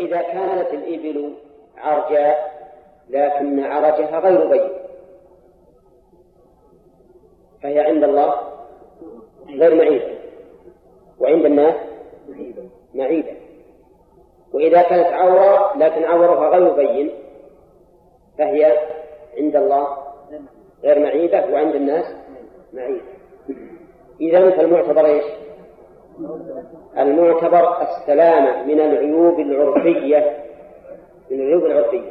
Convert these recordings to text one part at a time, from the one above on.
فإذا كانت الإبل عرجاء لكن عرجها غير بين فهي عند الله غير معيبة وعند الناس معيبة وإذا كانت عورة لكن عورها غير بين فهي عند الله غير معيبة وعند الناس معيبة إذا فالمعتبر إيش؟ المعتبر السلامة من العيوب العرفية من العيوب العرفية.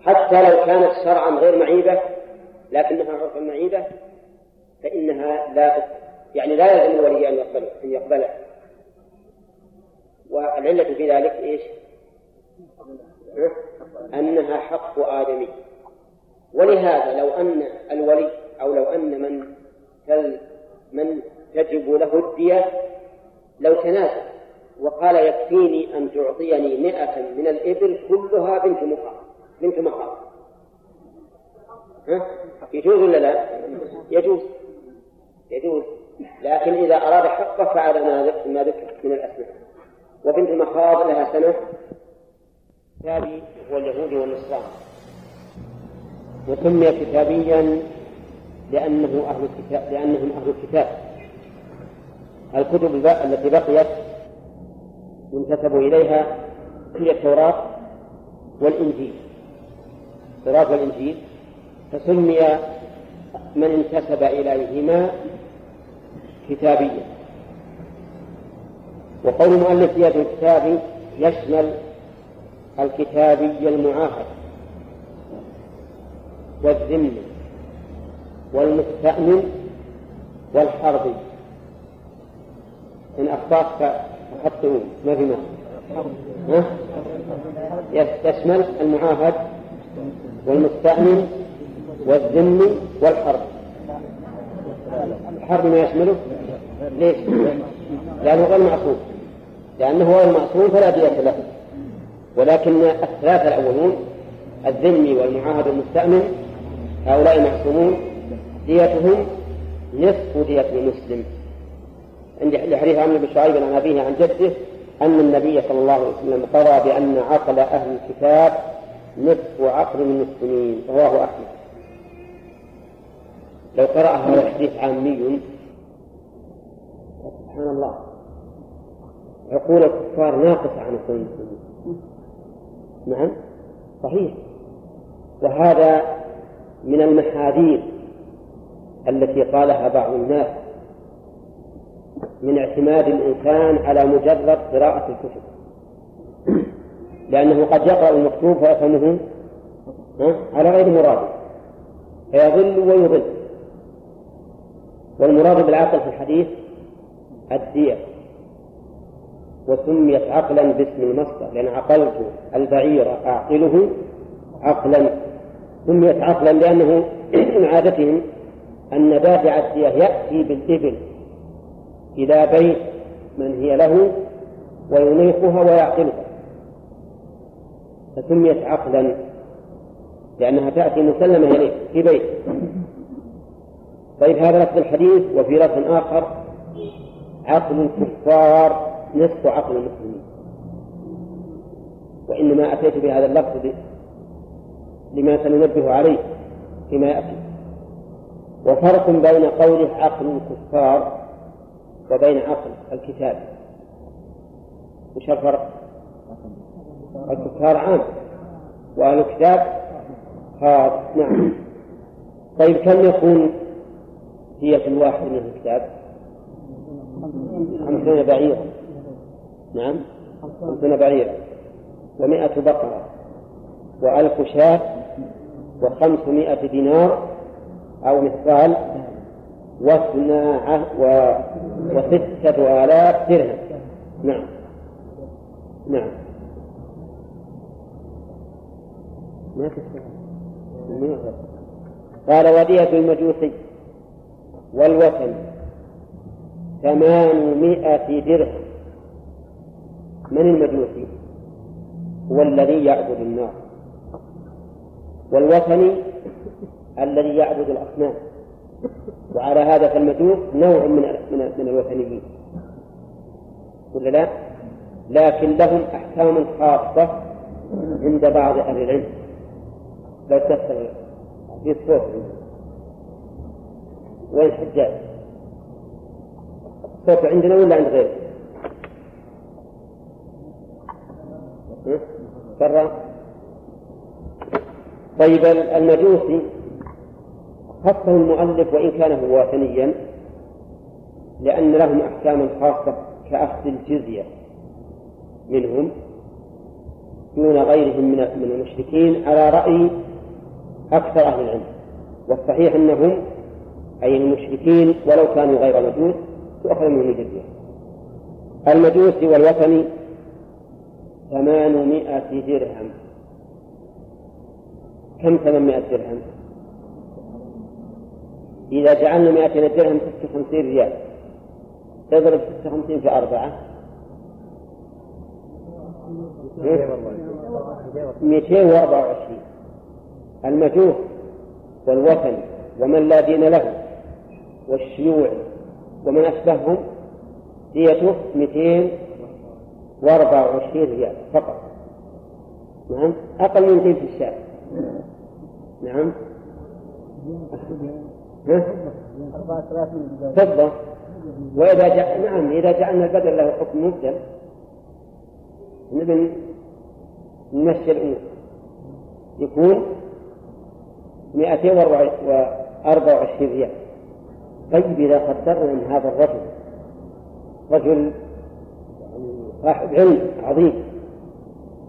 حتى لو كانت شرعا غير معيبة لكنها عرفا معيبة فإنها لا يعني لا يلزم الولي أن يقبل أن يقبلها. والعلة في ذلك إيش؟ أنها حق آدمي. ولهذا لو أن الولي أو لو أن من من تجب له الدية لو تنازل وقال يكفيني أن تعطيني مئة من الإبل كلها بنت مخاض بنت مخاض؟ يجوز ولا لا؟ يجوز. يجوز. لكن إذا أراد حقه فعل ما ذكر من الأسماء. وبنت المخاض لها سنة؟ كتابي هو اليهود والنصارى وسمي كتابيا لأنه أهل الكتاب لأنهم أهل الكتاب. الكتب التي بقيت ينتسب إليها هي التوراة والإنجيل. التوراة والإنجيل فسمي من انتسب إليهما كتابيا. وقول المؤلف في الكتاب يشمل الكتابي المعاهد والذمي والمستأمن والحربي. إن أخطأت فخطئون ما في مانع يشمل المعاهد والمستأمن والذمي والحرب. الحرب ما يشمله؟ ليش؟ لأنه غير معصوم. لأنه غير معصوم فلا دية له. ولكن الثلاثة الأولون الذمي والمعاهد والمستأمن هؤلاء معصومون ديتهم نصف دية المسلم. عند لحديث عمرو بن شعيب عن أبيه عن جده أن النبي صلى الله عليه وسلم قضى بأن عقل أهل الكتاب نصف عقل المسلمين رواه أحمد. لو قرأ هذا الحديث عامي سبحان الله. عقول الكفار ناقصة عن عقول المسلمين. نعم؟ صحيح. وهذا من المحاذير التي قالها بعض الناس. من اعتماد الإنسان على مجرد قراءة الكتب. لأنه قد يقرأ المكتوب فيفهمه على غير مراده فيضل ويضل. والمراد بالعقل في الحديث الدية. وسميت عقلا باسم المصدر لأن عقلت البعير أعقله عقلا. سميت عقلا لأنه من عادتهم أن دافع الدية يأتي بالإبل. إلى بيت من هي له وينيقها ويعقلها. فسميت عقلا لأنها تأتي مسلمة إليه في بيت. طيب هذا لفظ الحديث وفي لفظ آخر عقل الكفار نصف عقل المسلمين. وإنما أتيت بهذا اللفظ لما سننبه عليه فيما يأتي. وفرق بين قوله عقل الكفار وبين عقل الكتاب. وش الفرق؟ الكفار عام. وأهل الكتاب خاص. نعم. طيب كم يكون هي الواحد من الكتاب؟ خمسون بعيرا نعم. خمسون بعيرا ومائة بقرة. وألف شاة. وخمسمائة دينار. أو مثقال واثنا و... وستة آلاف درهم. نعم. نعم. ما قال ودية المجوسي والوثن ثمانمائة درهم. من المجوسي؟ هو الذي يعبد النار. والوثني الذي يعبد الأصنام. وعلى هذا فالمجوس نوع من من من الوثنيين ولا لا؟ لكن لهم أحكام خاصة عند بعض أهل العلم لو تسأل في الصوت وين الحجاج؟ الصوت عندنا ولا عند غيره؟ برا طيب المجوسي خصه المؤلف وإن كان هو وثنيا لأن لهم أحكاما خاصة كأخذ الجزية منهم دون غيرهم من من المشركين على رأي أكثر أهل العلم. والصحيح أنهم أي المشركين ولو كانوا غير مجوس تؤخذ منهم الجزية. المجوس والوثني ثمانمائة درهم. كم ثمانمائة درهم؟ إذا جعلنا مائتين درهم ستة وخمسين ريال. تضرب ستة وخمسين في أربعة. مئتين وأربعة وعشرين. المجوس والوثن ومن لا دين له والشيوع ومن أشبههم ديته مئتين وأربعة وعشرين ريال فقط. نعم؟ أقل من 200 في الشارع نعم؟ فضة وإذا جاء نعم إذا جعلنا البدل له حكم مبدل. نبي نمشي الأمور. يكون 224 ريال. طيب إذا قدرنا أن هذا الرجل. رجل صاحب علم عظيم.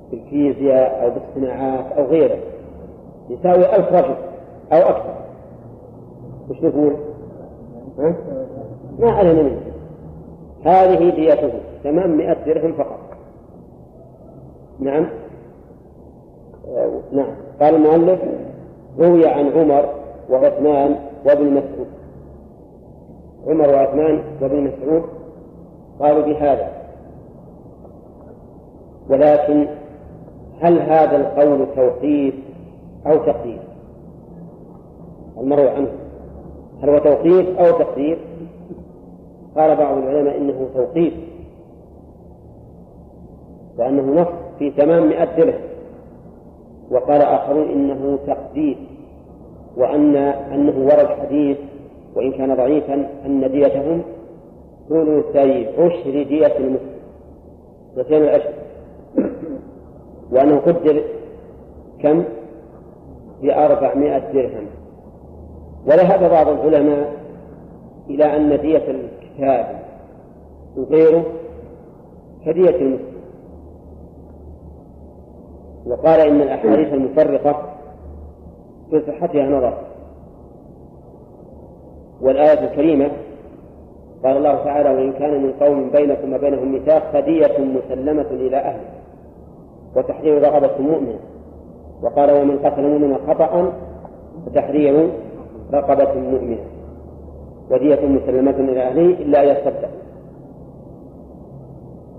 في الفيزياء أو بالصناعات أو غيره. يساوي ألف رجل أو أكثر. نقول؟ ها؟ ما علينا منه هذه ديته. ثمانمائة درهم فقط. نعم. آه نعم. قال المؤلف روي عن عمر وعثمان وابن مسعود. عمر وعثمان وابن مسعود قالوا بهذا. ولكن هل هذا القول توقيف أو تقدير؟ المروي عنه. هل هو توقيف أو تقدير؟ قال بعض العلماء إنه توقيف. وأنه نص في تمام مئة درهم. وقال آخرون إنه تقدير. وأن أنه ورد حديث وإن كان ضعيفا أن ديتهم ثلثي عشر دية المسلم. ثلثين العشر وأنه قدر كم؟ بأربعمائة درهم. وذهب بعض العلماء إلى أن دية الكتاب وغيره كدية المسلم. وقال إن الأحاديث المفرقة في صحتها نظر. والآية الكريمة قال الله تعالى وإن كان من قوم بينكم وبينهم ميثاق فدية مسلمة إلى أهله وتحرير رغبة مؤمنة وقال ومن قتل مؤمنا خطأ فتحرير رقبة مؤمنة ودية مسلمة إلى أهله إلا أن يصدق.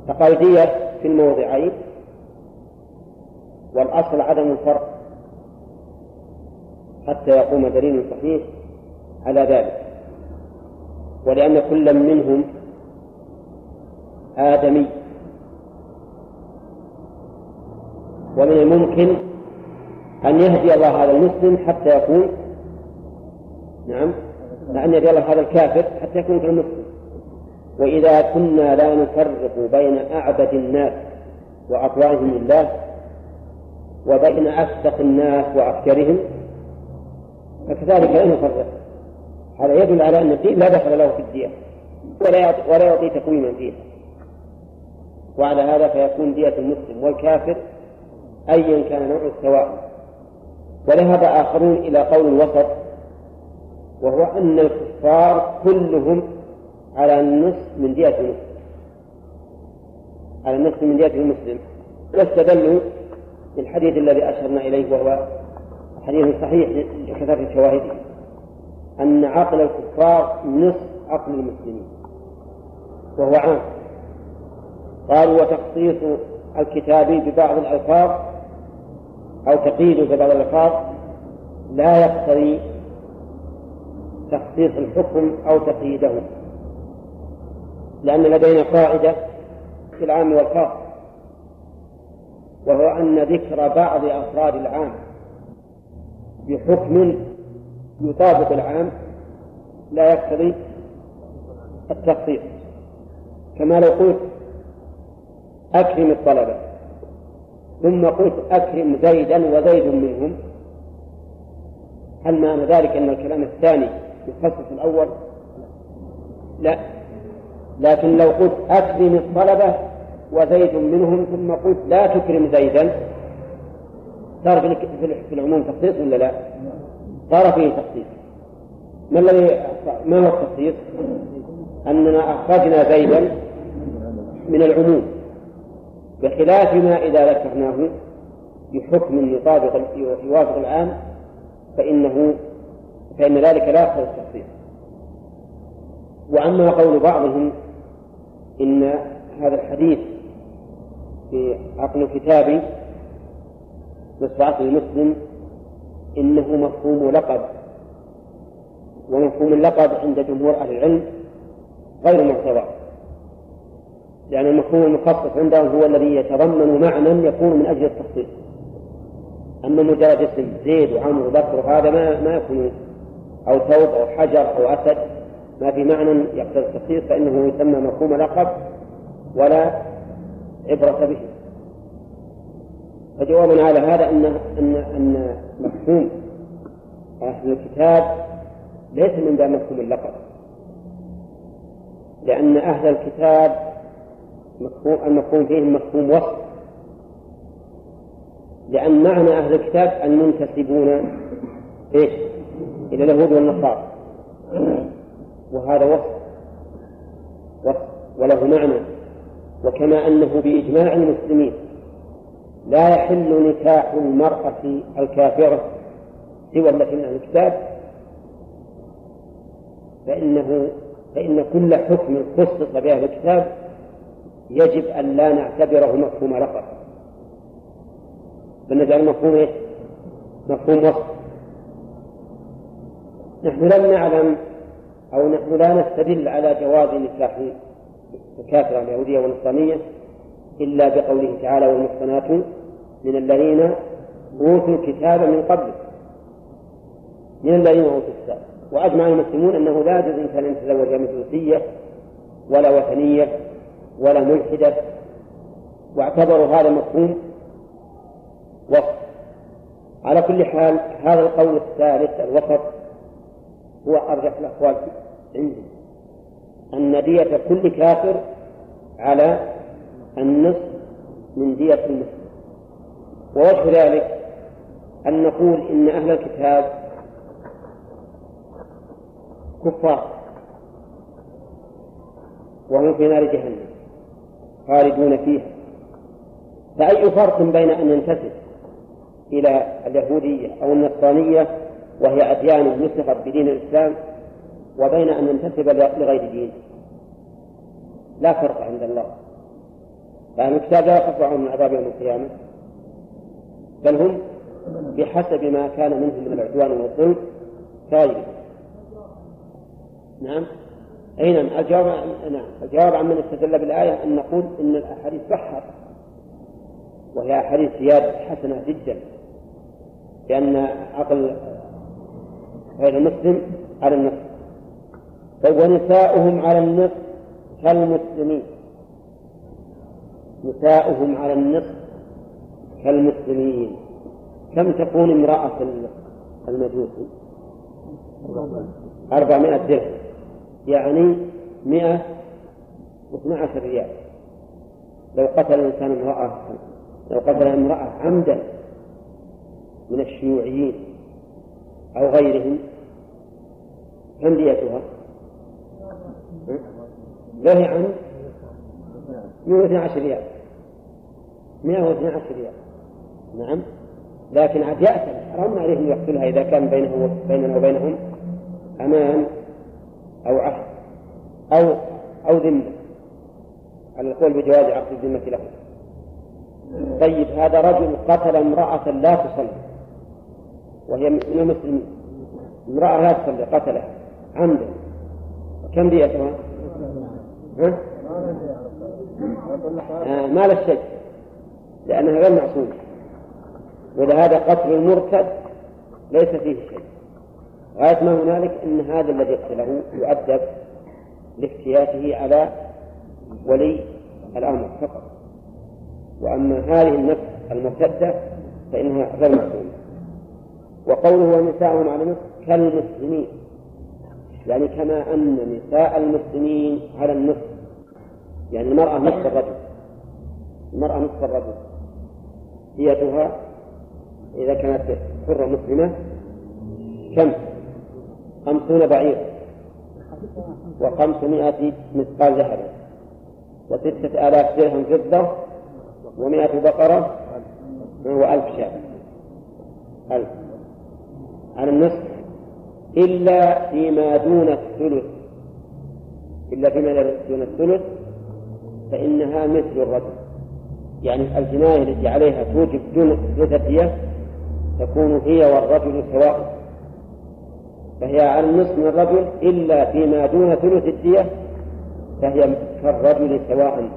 فقال دية في الموضعين والأصل عدم الفرق حتى يقوم دليل صحيح على ذلك. ولأن كل منهم آدمي. ومن الممكن أن يهدي الله هذا المسلم حتى يكون نعم. أن يهدي الله هذا الكافر حتى يكون كالمسلم وإذا كنا لا نفرق بين أعبد الناس وأطواعهم لله وبين أصدق الناس وأفكرهم فكذلك لا نفرق. هذا يدل على أن الدين لا دخل له في الدين ولا ولا يعطي تقويما فيه. وعلى هذا فيكون دية المسلم والكافر أيا كان نوع السواء. وذهب آخرون إلى قول وسط وهو أن الكفار كلهم على النصف من دية المسلم. على النصف من دية المسلم. واستدلوا بالحديث الذي أشرنا إليه وهو حديث صحيح لكثرة شواهده أن عقل الكفار نصف عقل المسلمين. وهو عام. قالوا وتخصيص الكتاب ببعض الألفاظ أو تقييده ببعض الألفاظ لا يقتضي تخصيص الحكم أو تقييده. لأن لدينا قاعدة في العام والخاص وهو أن ذكر بعض أفراد العام بحكم يطابق العام لا يقتضي التخصيص كما لو قلت أكرم الطلبة ثم قلت أكرم زيدا وزيد منهم هل معنى ذلك أن الكلام الثاني يخصص الأول؟ لا لكن لو قلت أكرم الطلبة وزيد منهم ثم قلت لا تكرم زيدا صار في العموم تخصيص ولا لا؟ صار فيه تخصيص ما الذي ما هو التخصيص؟ أننا أخرجنا زيدا من العموم بخلاف ما إذا ذكرناه بحكم يطابق يوافق العام فإنه فإن ذلك لا يقتضي التخصيص. وأما قول بعضهم إن هذا الحديث في عقل كتابي عقل المسلم إنه مفهوم لقب ومفهوم اللقب عند جمهور أهل العلم غير معتبر لأن المفهوم المخصص عندهم هو الذي يتضمن معنى يكون من أجل التخصيص. أما مجرد اسم زيد وعمر وبكر هذا ما ما يكون أو ثوب أو حجر أو أسد ما في معنى يقتضي التخصيص فإنه يسمى مفهوم لقب ولا عبرة به. فجوابنا على هذا أن أن أن مفهوم أهل الكتاب ليس من باب مفهوم اللقب. لأن أهل الكتاب مفهوم المفهوم فيهم مفهوم وصف. لأن معنى أهل الكتاب المنتسبون إيش؟ إلى اليهود والنصارى. وهذا وصف وصف وله معنى. وكما أنه بإجماع المسلمين. لا يحل نكاح المرأة الكافرة سوى التي من الكتاب. فإنه فإن كل حكم خصص بأهل الكتاب يجب أن لا نعتبره مفهوم لقب. بل نجعل مفهوم؟ مفهوم وصف. نحن لم نعلم أو نحن لا نستدل على جواز نكاح الكافرة اليهودية والنصرانية إلا بقوله تعالى والمحصنات من الذين أوتوا الكتاب من قبل. من الذين أوتوا الكتاب. وأجمع المسلمون أنه لا يجوز إنسان أن يتزوج مجوسية ولا وثنية ولا ملحدة. واعتبروا هذا مفهوم وصف. على كل حال هذا القول الثالث الوسط هو أرجح الأقوال عندي. أن دية كل كافر على النصف من دية المسلم. ووجه ذلك أن نقول إن أهل الكتاب كفار. وهم في نار جهنم خالدون فيها. فأي فرق بين أن ننتسب إلى اليهودية أو النصرانية وهي أديان نسخت بدين الإسلام وبين أن ننتسب لغير دين. لا فرق عند الله. فأهل الكتاب لا يخفف عنهم عذاب يوم القيامة. بل هم بحسب ما كان منهم من العدوان والظلم كغيرهم نعم. أي نعم الجواب نعم الجواب عن من استدل بالآية أن نقول إن الأحاديث صحت وهي أحاديث زيادة حسنة جدا. لأن عقل غير المسلم على النصف طيب ونساؤهم على النصف كالمسلمين. نساؤهم على النصف كالمسلمين. كم تكون امرأة المجوسي أربعمائة درهم. يعني مئة واثنى عشر ريال. لو قتل الإنسان امرأة لو قتل امرأة عمدا من الشيوعيين أو غيرهم. كم ديتها؟ له عن 112 ريال. 112 ريال. نعم. لكن عاد يأثم حرام عليه أن يقتلها إذا كان بينه بيننا وبينهم أمان أو عهد أو أو ذمة. على القول بجواز عقد الذمة له. طيب هذا رجل قتل امرأة لا تصلي. وهي من المسلمين امرأة لا تصلي قتلها. عمدا. كم ديتها؟ ها؟ آه مال الشيء لأنها غير معصومة. ولهذا قتل المرتد ليس فيه شيء غاية ما هنالك أن هذا الذي قتله يؤدب لافتياته على ولي الأمر فقط. وأما هذه النفس المرتدة فإنها غير معصومة. وقوله ونساءهم على نصف كالمسلمين. يعني كما أن نساء المسلمين على النصف. يعني المرأة نصف الرجل. المرأة نصف الرجل. ديتها إذا كانت حرة مسلمة كم؟ خمسون بعير. وخمسمائة مثقال ذهب. وستة آلاف درهم فضة. ومائة بقرة. وألف شاة. ألف. على النصف إلا فيما دون الثلث. إلا فيما دون الثلث فإنها مثل الرجل. يعني الجناية التي عليها توجب دون ثلث تكون هي والرجل سواء. فهي على النصف من الرجل إلا فيما دون ثلث الدية فهي كالرجل سواء.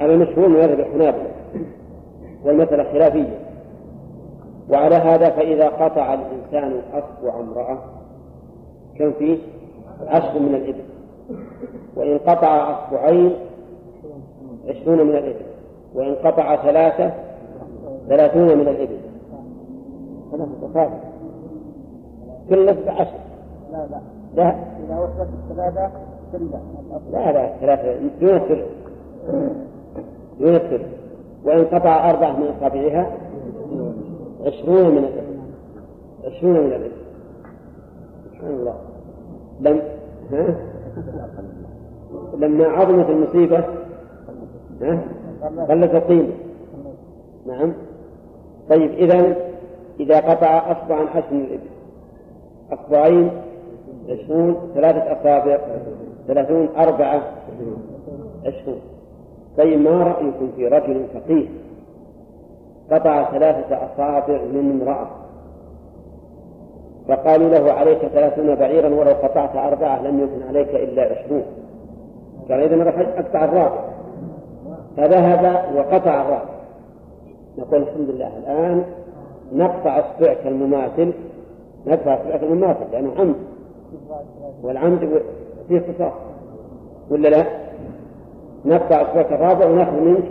هذا مشهور من مذهب الحنابلة والمسألة خلافية. وعلى هذا فإذا قطع الإنسان أصبع امرأة كم فيه؟ عشر من الإبل. وإن قطع أصبعين عشرون من الإبل. وإن قطع ثلاثة ثلاثون من الإبل. هذا متفاوت كل نفس عشر. لا لا. لا إذا وصلت الثلاثة لا لا ثلاثة. دون الثلث. دون الثلث. وإن قطع أربعة من أصابعها عشرون من الإبل عشرون من الإبل سبحان الله. لم ها؟ لما عظمت المصيبة؟ قلت القيمة نعم. طيب إذا إذا قطع أصبعا حسن الإبل. أصبعين عشرون ثلاثة أصابع ثلاثون أربعة عشرون. طيب ما رأيكم في رجل فقيه قطع ثلاثة أصابع من امرأة. فقالوا له عليك ثلاثون بعيرا ولو قطعت أربعة لم يكن عليك إلا عشرون. قال إذا راح أقطع الرابع. فذهب وقطع الرابع. نقول الحمد لله الآن نقطع أصبعك المماثل. نقطع أصبعك المماثل لأنه عمد. والعمد فيه قصاص ولا لا؟ نقطع أصبعك الرابع وناخذ منك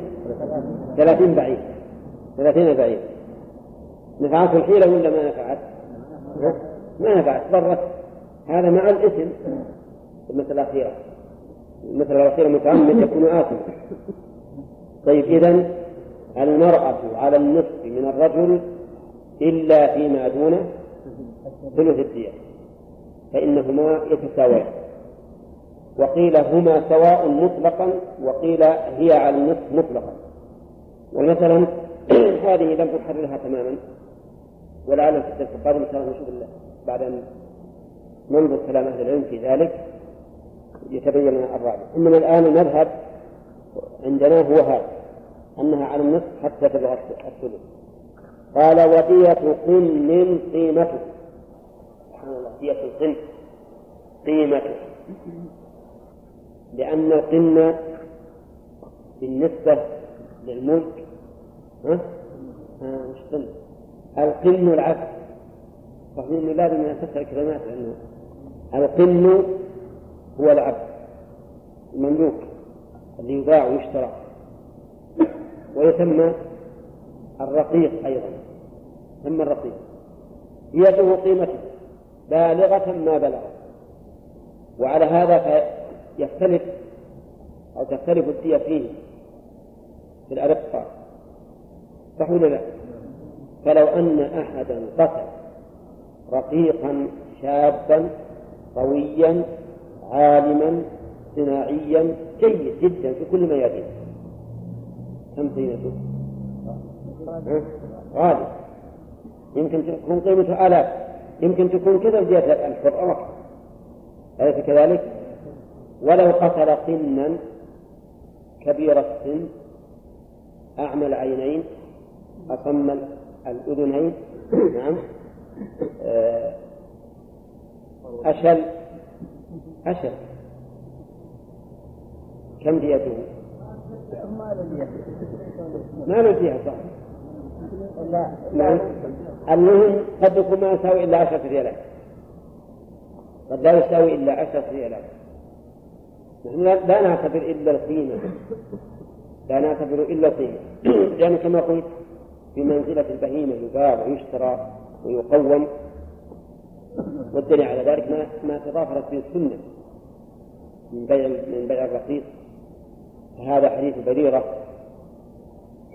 ثلاثين بعير. ثلاثين بعير. نفعت الحيلة ولا ما نفعت؟ ما نفعت ضرت. هذا مع الإثم. المسألة الأخيرة المسألة الأخيرة متعمد يكون آثما طيب إذا المرأة على النصف من الرجل إلا فيما دون ثلث الدية. فإنهما يتساويان. وقيل هما سواء مطلقا وقيل هي على النصف مطلقا. ومثلا هذه لم تحررها تماما ولعل في الدرس القادم إن شاء الله نشوف بعد أن ننظر كلام أهل العلم في ذلك يتبين لنا الرابع. إنما الآن المذهب عندنا هو هذا أنها على النصف حتى تبلغ الثلث قال ودية قن قيمته. سبحان الله دية القن قيمته. لأن القن بالنسبة للملك القن العبد صحيح انه لازم ان تسال كلمات لأنه القن هو العبد. المملوك. الذي يباع ويشترى. ويسمى الرقيق أيضا. يسمى الرقيق. ديته قيمته. بالغة ما بلغ. وعلى هذا يختلف أو تختلف الدية فيه في الأرقة صح ولا لا؟ فلو أن أحدا قتل رقيقا شابا قويا عالما صناعيا جيد جدا في كل ميادين كم قيمته؟ غالي يمكن تكون قيمته آلاف يمكن تكون كذا جهة الحر أكثر أليس كذلك؟ ولو قتل قنا كبير السن أعمى العينين أصم الأذنين نعم. آه، أشل. أشل. كم ديته؟ ما له فيها صح لا. نعم المهم قد يكون ما يساوي إلا عشرة ريالات. قد لا يساوي إلا عشرة ريالات. نحن لا نعتبر إلا القيمة لا نعتبر إلا القيمة لأن كما قلت في منزلة البهيمة يباع ويشترى ويقوم. والدليل على ذلك ما ما تضافرت به السنة من بيع من بيع الرقيق. فهذا حديث بريرة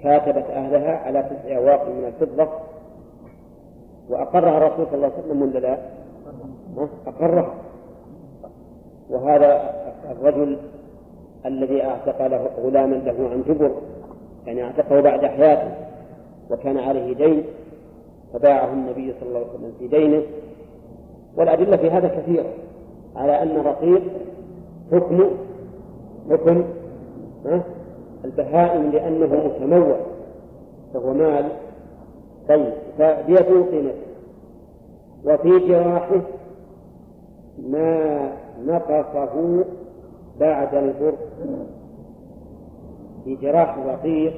كاتبت أهلها على تسع أواق من الفضة. وأقرها الرسول صلى الله عليه وسلم ولا لا؟ أقرها. وهذا الرجل الذي أعتق له غلاما له عن جبر يعني أعتقه بعد حياته. وكان عليه دين فباعه النبي صلى الله عليه وسلم في دينه. والأدلة في هذا كثيرة على أن الرقيق حكم حكم البهائم لأنه متنوع فهو مال طيب فبيده قيمته. وفي جراحه ما نقصه بعد البر. في جراح الرقيق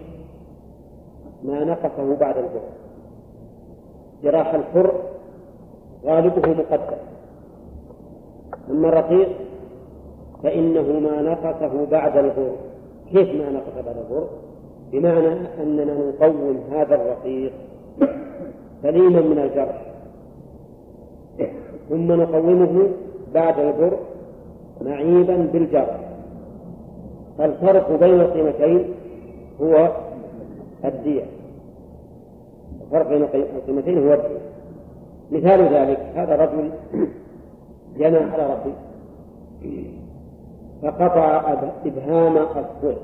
ما نقصه بعد البر جراح الحر غالبه مقدر أما الرقيق فإنه ما نقصه بعد البر كيف ما نقص بعد البر؟ بمعنى أننا نقوم هذا الرقيق سليما من الجرح. ثم نقومه بعد البر معيبا بالجرح. فالفرق بين القيمتين هو الدية. الفرق بين القيمتين هو الدية. مثال ذلك هذا رجل جنى على رقيق فقطع إبهام الصبع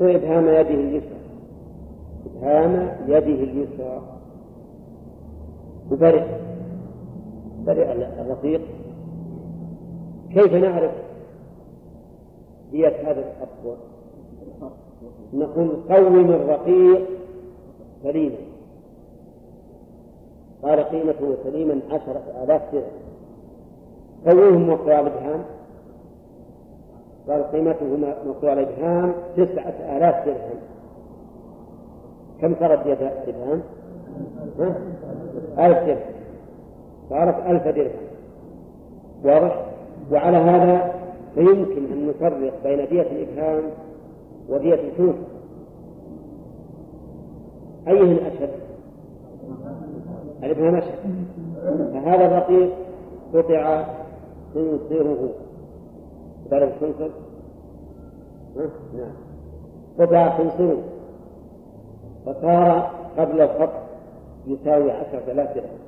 إبهام يده اليسرى؟ إبهام يده اليسرى. وبرئ برئ الرقيق. كيف نعرف دية هذا الأصبع نقول قوم الرقيق سليما. قال قيمته سليما عشرة آلاف درهم. قومهم موقع الإبهام. قال قيمته موقع الإبهام تسعة آلاف درهم. كم صارت دية الإبهام؟ ألف درهم. صارت ألف درهم. واضح؟ وعلى هذا فيمكن أن نفرق بين دية الإبهام ودية الحوت. أيهن أشد؟ الإبهام أشد فهذا الرقيق قطع خنصره تعرف الخنصر؟ نعم قطع خنصره فصار قبل الخط يساوي عشرة آلاف درهم.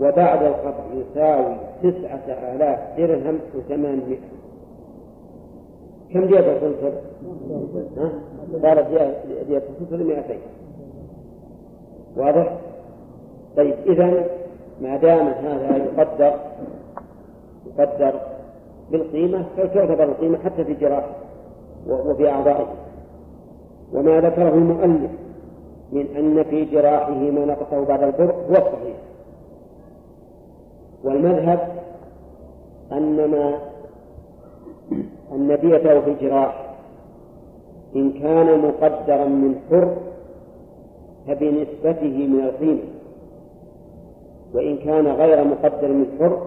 وبعد القطع يساوي تسعة آلاف درهم وثمانمائة. كم دية الخنصر؟ صارت دية الخنصر مئتين. واضح؟ طيب إذا ما دام هذا يقدر يقدر بالقيمة فتعتبر القيمة حتى في الجراحة وفي أعضائه وما ذكره المؤلف من أن في جراحه ما نقصه بعد البر هو الصحيح والمذهب أن ما أن في الجراح إن كان مقدرا من حر فبنسبته من القيمة. وإن كان غير مقدر من حر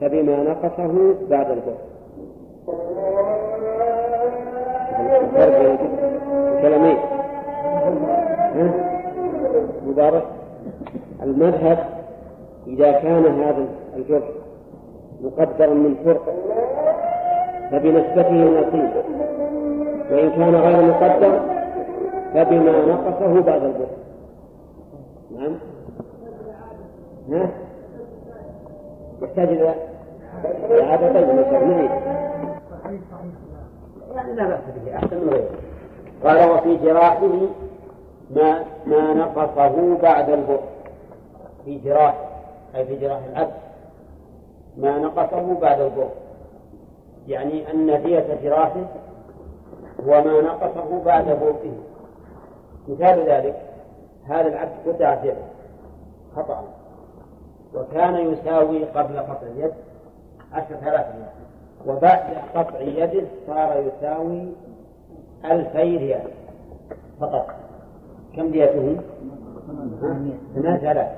فبما نقصه بعد البر. كلامين. مبارك المذهب إذا كان هذا الجرح مقدرا من فرق فبنسبته من القيمة. وإن كان غير مقدر فبما نقصه بعد الجرح نعم. ها؟ يحتاج إلى إعادة طيب يعني لا بأس به أحسن من غيره. قال وفي جراحه ما ما نقصه بعد البر. في جراحه أي في جراح العبد. ما نقصه بعد الظهر يعني أن دية جراحه هو ما نقصه بعد بوقه مثال ذلك هذا العبد قطع يده خطأ وكان يساوي قبل قطع اليد عشرة آلاف وبعد قطع يده صار يساوي ألفي ريال فقط. كم ديته؟ ثمانية آلاف.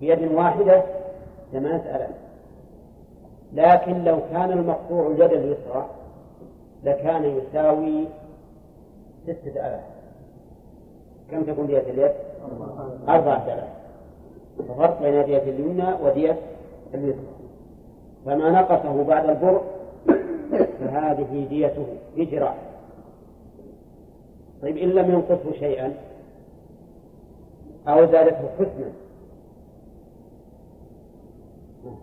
بيد واحدة ثمانية آلاف. لكن لو كان المقطوع اليد اليسرى لكان يساوي ستة آلاف. كم تكون دية اليد؟ أربعة آلاف الفرق بين دية اليمنى ودية اليسرى. فما نقصه بعد البر فهذه ديته بجراح طيب إن لم ينقصه شيئا أو زادته حسنا.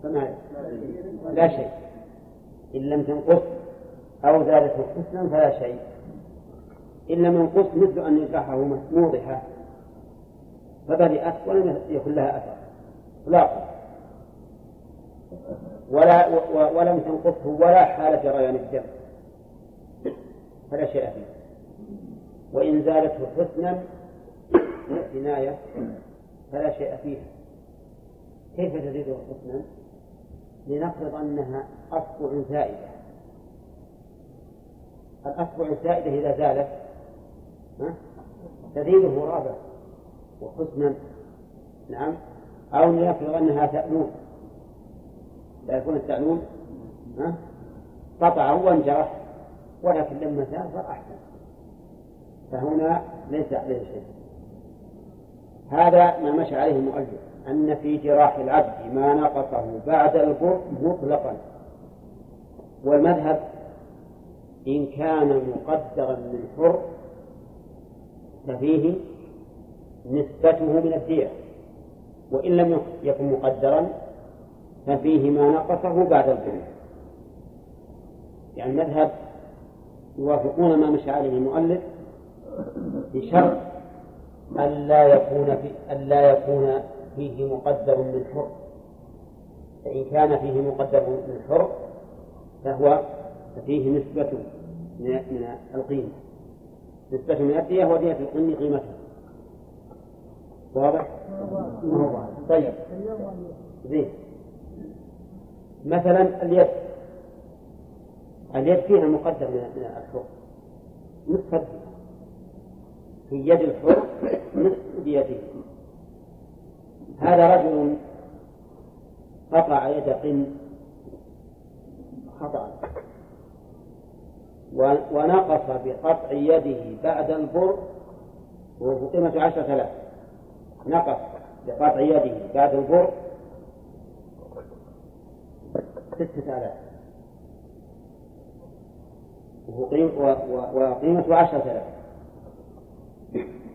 فما لا شيء. إن لم تنقص أو زادته حسنا فلا شيء. إن لم ينقص مثل أن يجرحه موضحة. فبرئت ولم يكن لها أثر. إطلاقا. ولا ولم تنقصه ولا حال جريان الدم فلا شيء فيه. وإن زالته حسنا عناية فلا شيء فيها كيف تزيده حسنا؟ لنفرض أنها أصبع زائدة. الأصبع الزائدة إذا زالت تزيده رابع. وحسنا نعم أو لنفرض أنها تألون. لا يكون التألون قطع وانجرح ولكن لما صار أحسن. فهنا ليس عليه شيء. هذا ما مشى عليه المؤلف أن في جراح العبد ما نقصه بعد البر مطلقا. والمذهب إن كان مقدرا من حر ففيه نسبته من الدية وإن لم يكن مقدرا ففيه ما نقصه بعد البر يعني المذهب يوافقون ما مشى عليه المؤلف بشرط ألا يكون في ألا يكون فيه مقدر من حر. فإن كان فيه مقدر من حر فهو فيه نسبة من القيمة. نسبة الدية ودية القن قيمتها. واضح؟ طيب. زين. مثلا اليد. اليد فيها مقدر من الحر نصف في يد الحر نصف بيده. هذا رجل قطع يد قن. خطأ. ونقص بقطع يده بعد البر وقيمة عشرة آلاف. نقص بقطع يده بعد البر ستة آلاف. وقيمة عشرة آلاف.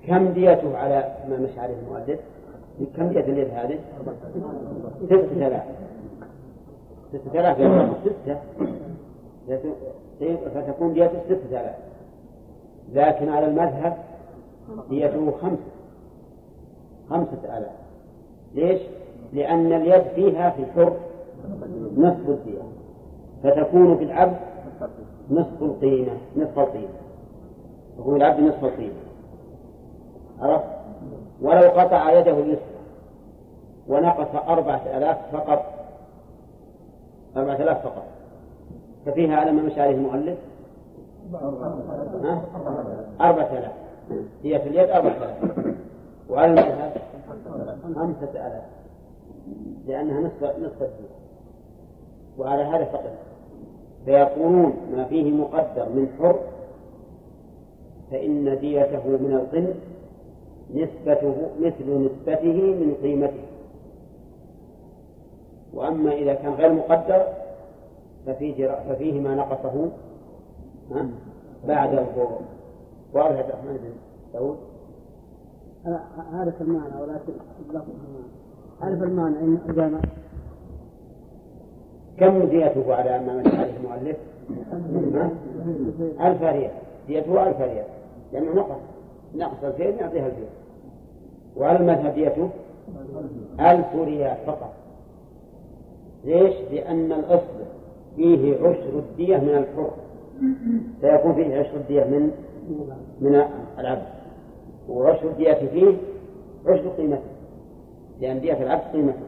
كم ديته على ما مشى عليه المؤلف؟ كم دية اليد هذه؟ ستة آلاف. ستة آلاف ستة. فتكون ديته ستة آلاف لكن على المذهب ديته خمسة. خمسة آلاف ليش؟ لأن اليد فيها في الحر نصف الدية فتكون في العبد نصف القيمة نصف القيمة. تكون العبد نصف القيمة. عرفت؟ ولو قطع يده اليسرى ونقص أربعة آلاف فقط أربعة آلاف فقط. ففيها على ما مشى عليه المؤلف؟ أربعة آلاف هي في اليد أربعة آلاف وعلى المذهب خمسة آلاف. لأنها نصف نصف الدين. وعلى هذا فقط. فيقولون ما فيه مقدر من حر فإن ديته من القن نسبته مثل نسبته من قيمته. وأما إذا كان غير مقدر ففيه, ففيه ما نقصه بعد الظهور واضح عبد الرحمن بن داود؟ هذا المعنى ولكن عرف المعنى. إن إذا كم ديته على ما مشى عليه المؤلف؟ ألف ريال. ديته ألف ريال. لأنه نقص. نقص الفيل يعطيها الفيل وعلى المذهب ديته ألف ريال فقط. ليش؟ لأن الأصل فيه عشر الدية من الحر. سيكون فيه عشر الدية من من العبد. وعشر الدية فيه عشر قيمته لأن دية العبد قيمته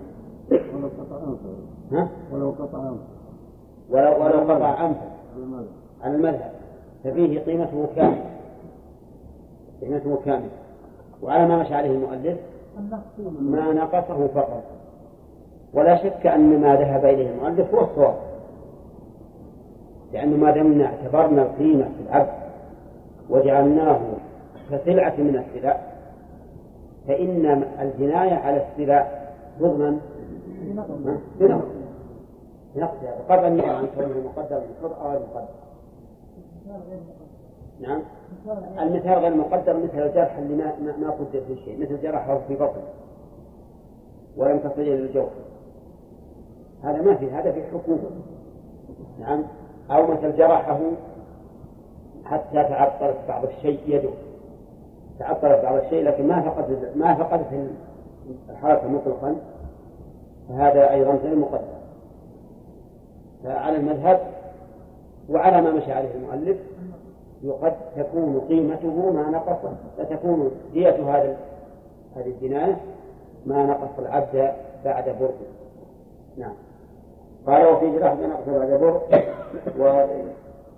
ولو قطع أنفه ها؟ ولو قطع أنفه. ولو ولو قطع أنفه. على المذهب. ففيه قيمته كاملة قيمته كاملة وعلى ما مشى عليه المؤلف ما نقصه فقط. ولا شك أن ما ذهب إليه المؤلف هو الصواب. لأنه ما دمنا اعتبرنا القيمة في العبد وجعلناه كسلعة من السلع فإن الجناية على السلع تضمن بنقص بنقصها. بقدر النعم عن كونه مقدر بالحر أو المقدر نعم. المثال غير المقدر مثل الجرح اللي ما ما قدر في شيء مثل جرحه في بطن ولم تصل إلى الجوف هذا ما في هذا في حكومه نعم. أو مثل جرحه حتى تعطلت بعض الشيء يده. تعطلت بعض الشيء لكن ما فقد ما فقد في الحركة مطلقا. فهذا أيضا غير مقدر فعلى المذهب وعلى ما مشى عليه المؤلف يقد تكون قيمته ما نقص فتكون دية هذا هذه الجناية ما نقص العبد بعد بر نعم. قال وفي جراح بنقص بعد بر و...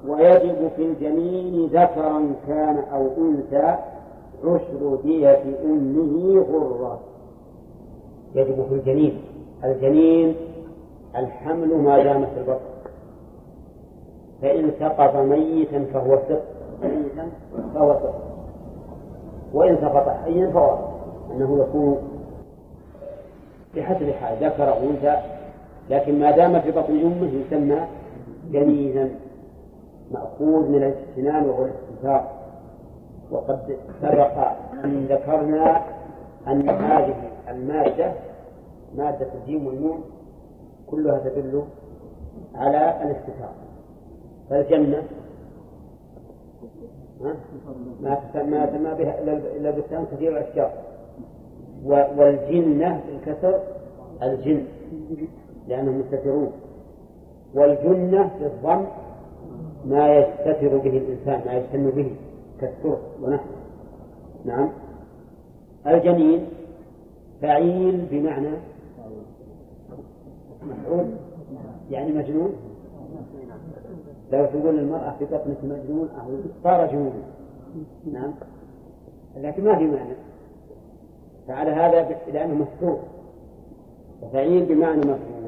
ويجب في الجنين ذكرا كان أو أنثى عشر دية أمه غرة. يجب في الجنين. الجنين الحمل ما دام في البطن. فإن سقط ميتا فهو سقط. فهو سقط. وإن سقط حيا فهو أنه يكون بحسب حال ذكر أو أنثى لكن ما دام في بطن أمه يسمى جنينا مأخوذ من الاجتنان وهو الاستنثار وقد سبق أن ذكرنا أن هذه المادة مادة الجيم والنون كلها تدل على الاستثار فالجنة ما ما بها إلا بستان كثير الأشجار والجنة بالكسر الجن. لأنهم مستترون. والجنة بالضم ما يستتر به الإنسان ما يجتن به كالسر ونحوه. نعم. الجنين فعيل بمعنى مفعول يعني مجنون. لو تقول المرأة في بطنك مجنون أو صار جنون. نعم. لكن ما في معنى. فعلى هذا لأنه مستور وفعيل بمعنى مفعول.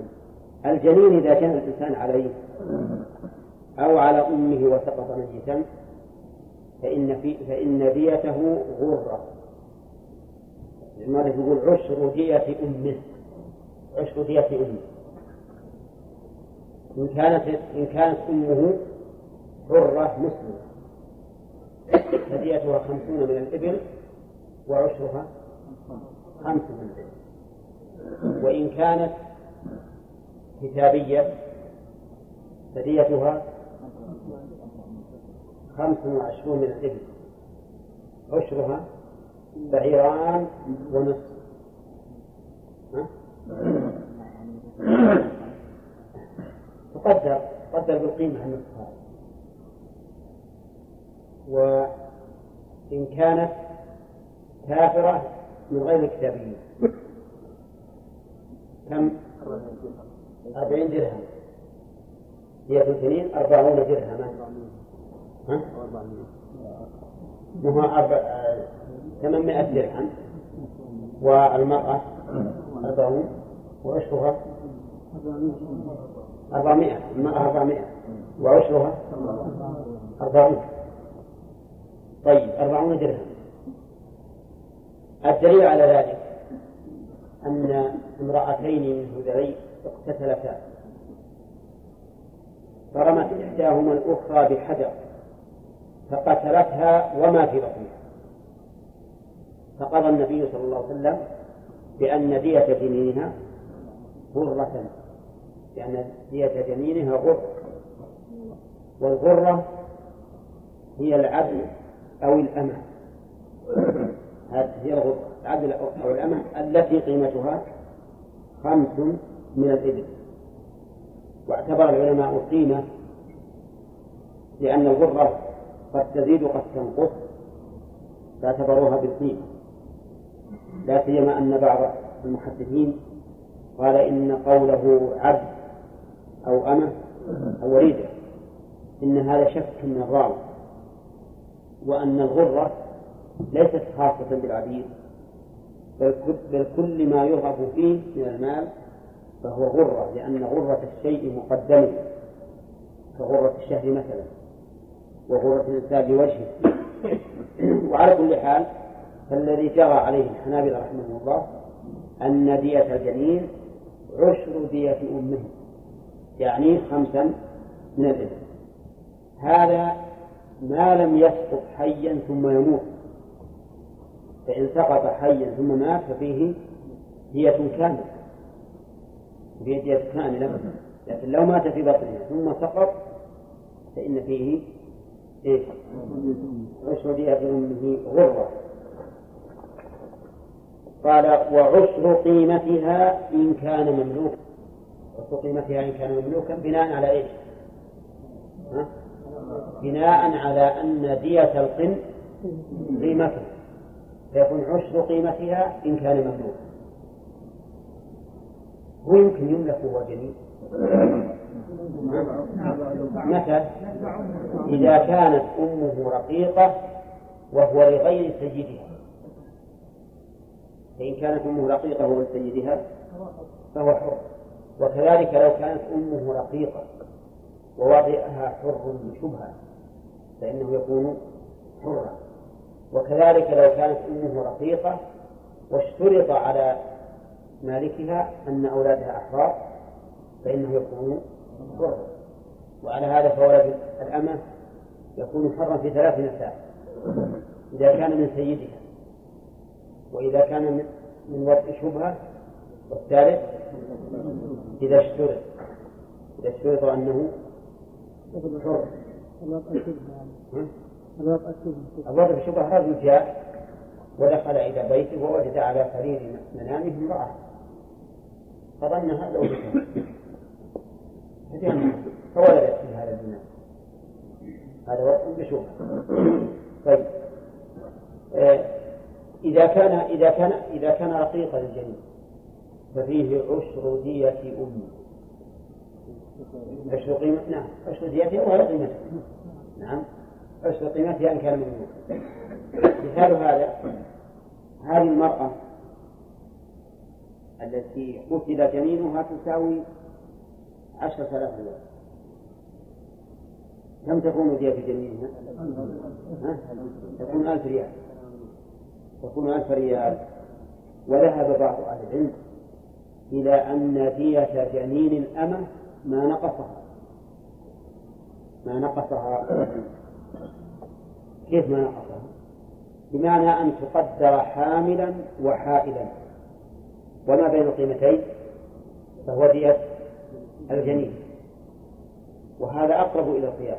الجنين إذا كان الإنسان عليه أو على أمه وسقط ميتا فإن في فإن ديته غرة. المرة يقول عشر دية أمه؟ عشر دية أمه. إن كانت إن كانت أمه حرة مسلمة فديتها خمسون من الإبل وعشرها خمس من الإبل. وإن كانت كتابية فديتها خمس وعشرون من الإبل. عشرها بعيران ونصف. تقدر تقدر بالقيمة النصف هذا. وإن كانت كافرة من غير الكتابيين. كم؟ أربعين درهم. هي اثنين أربعون درهما ها؟ وهو أربع ثمانمائة درهم. والمرأة أربعون. وعشرها أربعمائة. المرأة أربعمائة. وعشرها أربعون. طيب أربعون درهم. الدليل على ذلك أن امرأتين من هذيل اقتتلتا. فرمت إحداهما الأخرى بحجر فقتلتها وما في بطنها. فقضى النبي صلى الله عليه وسلم بأن دية جنينها غرة لأن دية جنينها غر والغرة هي العدل أو الأمة. هذه الغرة العدل أو الأمة التي قيمتها خمس من الإبل. واعتبر العلماء القيمة لأن الغرة قد تزيد وقد تنقص فاعتبروها بالقيمة. لا سيما أن بعض المحدثين قال إن قوله عبد أو أمة أو وليدة إن هذا شك من الراوي. وأن الغرة ليست خاصة بالعبيد بل كل ما يرغب فيه من المال فهو غرة لأن غرة الشيء مقدمة كغرة الشهر مثلا وغرة الإنسان بوجهه. وعلى كل حال فالذي جرى عليه الحنابلة رحمه الله أن دية الجنين عشر دية أمه يعني خمسا من الإبل. هذا ما لم يسقط حيا ثم يموت. فإن سقط حيا ثم مات ففيه دية كاملة. فيه دية كاملة لكن لو مات في بطنها ثم سقط فإن فيه إيش؟ عشر دية أمه غرة قال وعشر قيمتها إن كان مملوكا عشر قيمتها إن كان مملوكا بناء على إيش؟ ها؟ بناء على أن دية القن قيمته فيكون عشر قيمتها إن كان مملوكا هو يمكن يملك وهو جنين. متى؟ إذا كانت أمه رقيقة وهو لغير سيدها. فإن كانت أمه رقيقة وهو لسيدها فهو حر. وكذلك لو كانت أمه رقيقة ووضعها حر بشبهة فإنه يكون حرا. وكذلك لو كانت أمه رقيقة واشترط على مالكها أن أولادها أحرار فإنه يكون حرا وعلى هذا فولد الأمة يكون حرا في ثلاث نساء إذا كان من سيدها وإذا كان من وضع شبهة والثالث إذا اشترط. إذا اشترط أنه حر الوضع بشبهة رجل جاء ودخل إلى بيته ووجد على سرير منامه امرأة. فظنها زوجته فولدت في هذا الزنا هذا وضع بشبهة طيب. آه إذا كان إذا كان إذا كان رقيقا الجنين ففيه عشر دية أمه عشر قيمة نعم عشر ديتها وهي قيمتها نعم عشر قيمتها إن كان مملوكا مثال هذا هذه المرأة التي قتل جنينها تساوي عشرة آلاف ريال كم تكون دية جنينها؟ تكون ألف ريال. تكون ألف ريال. وذهب بعض أهل العلم إلى أن دية جنين الأمة ما نقصها. ما نقصها. كيف ما نقصها؟ بمعنى أن تقدر حاملا وحائلا. وما بين القيمتين فهو دية الجنين. وهذا أقرب إلى القياس.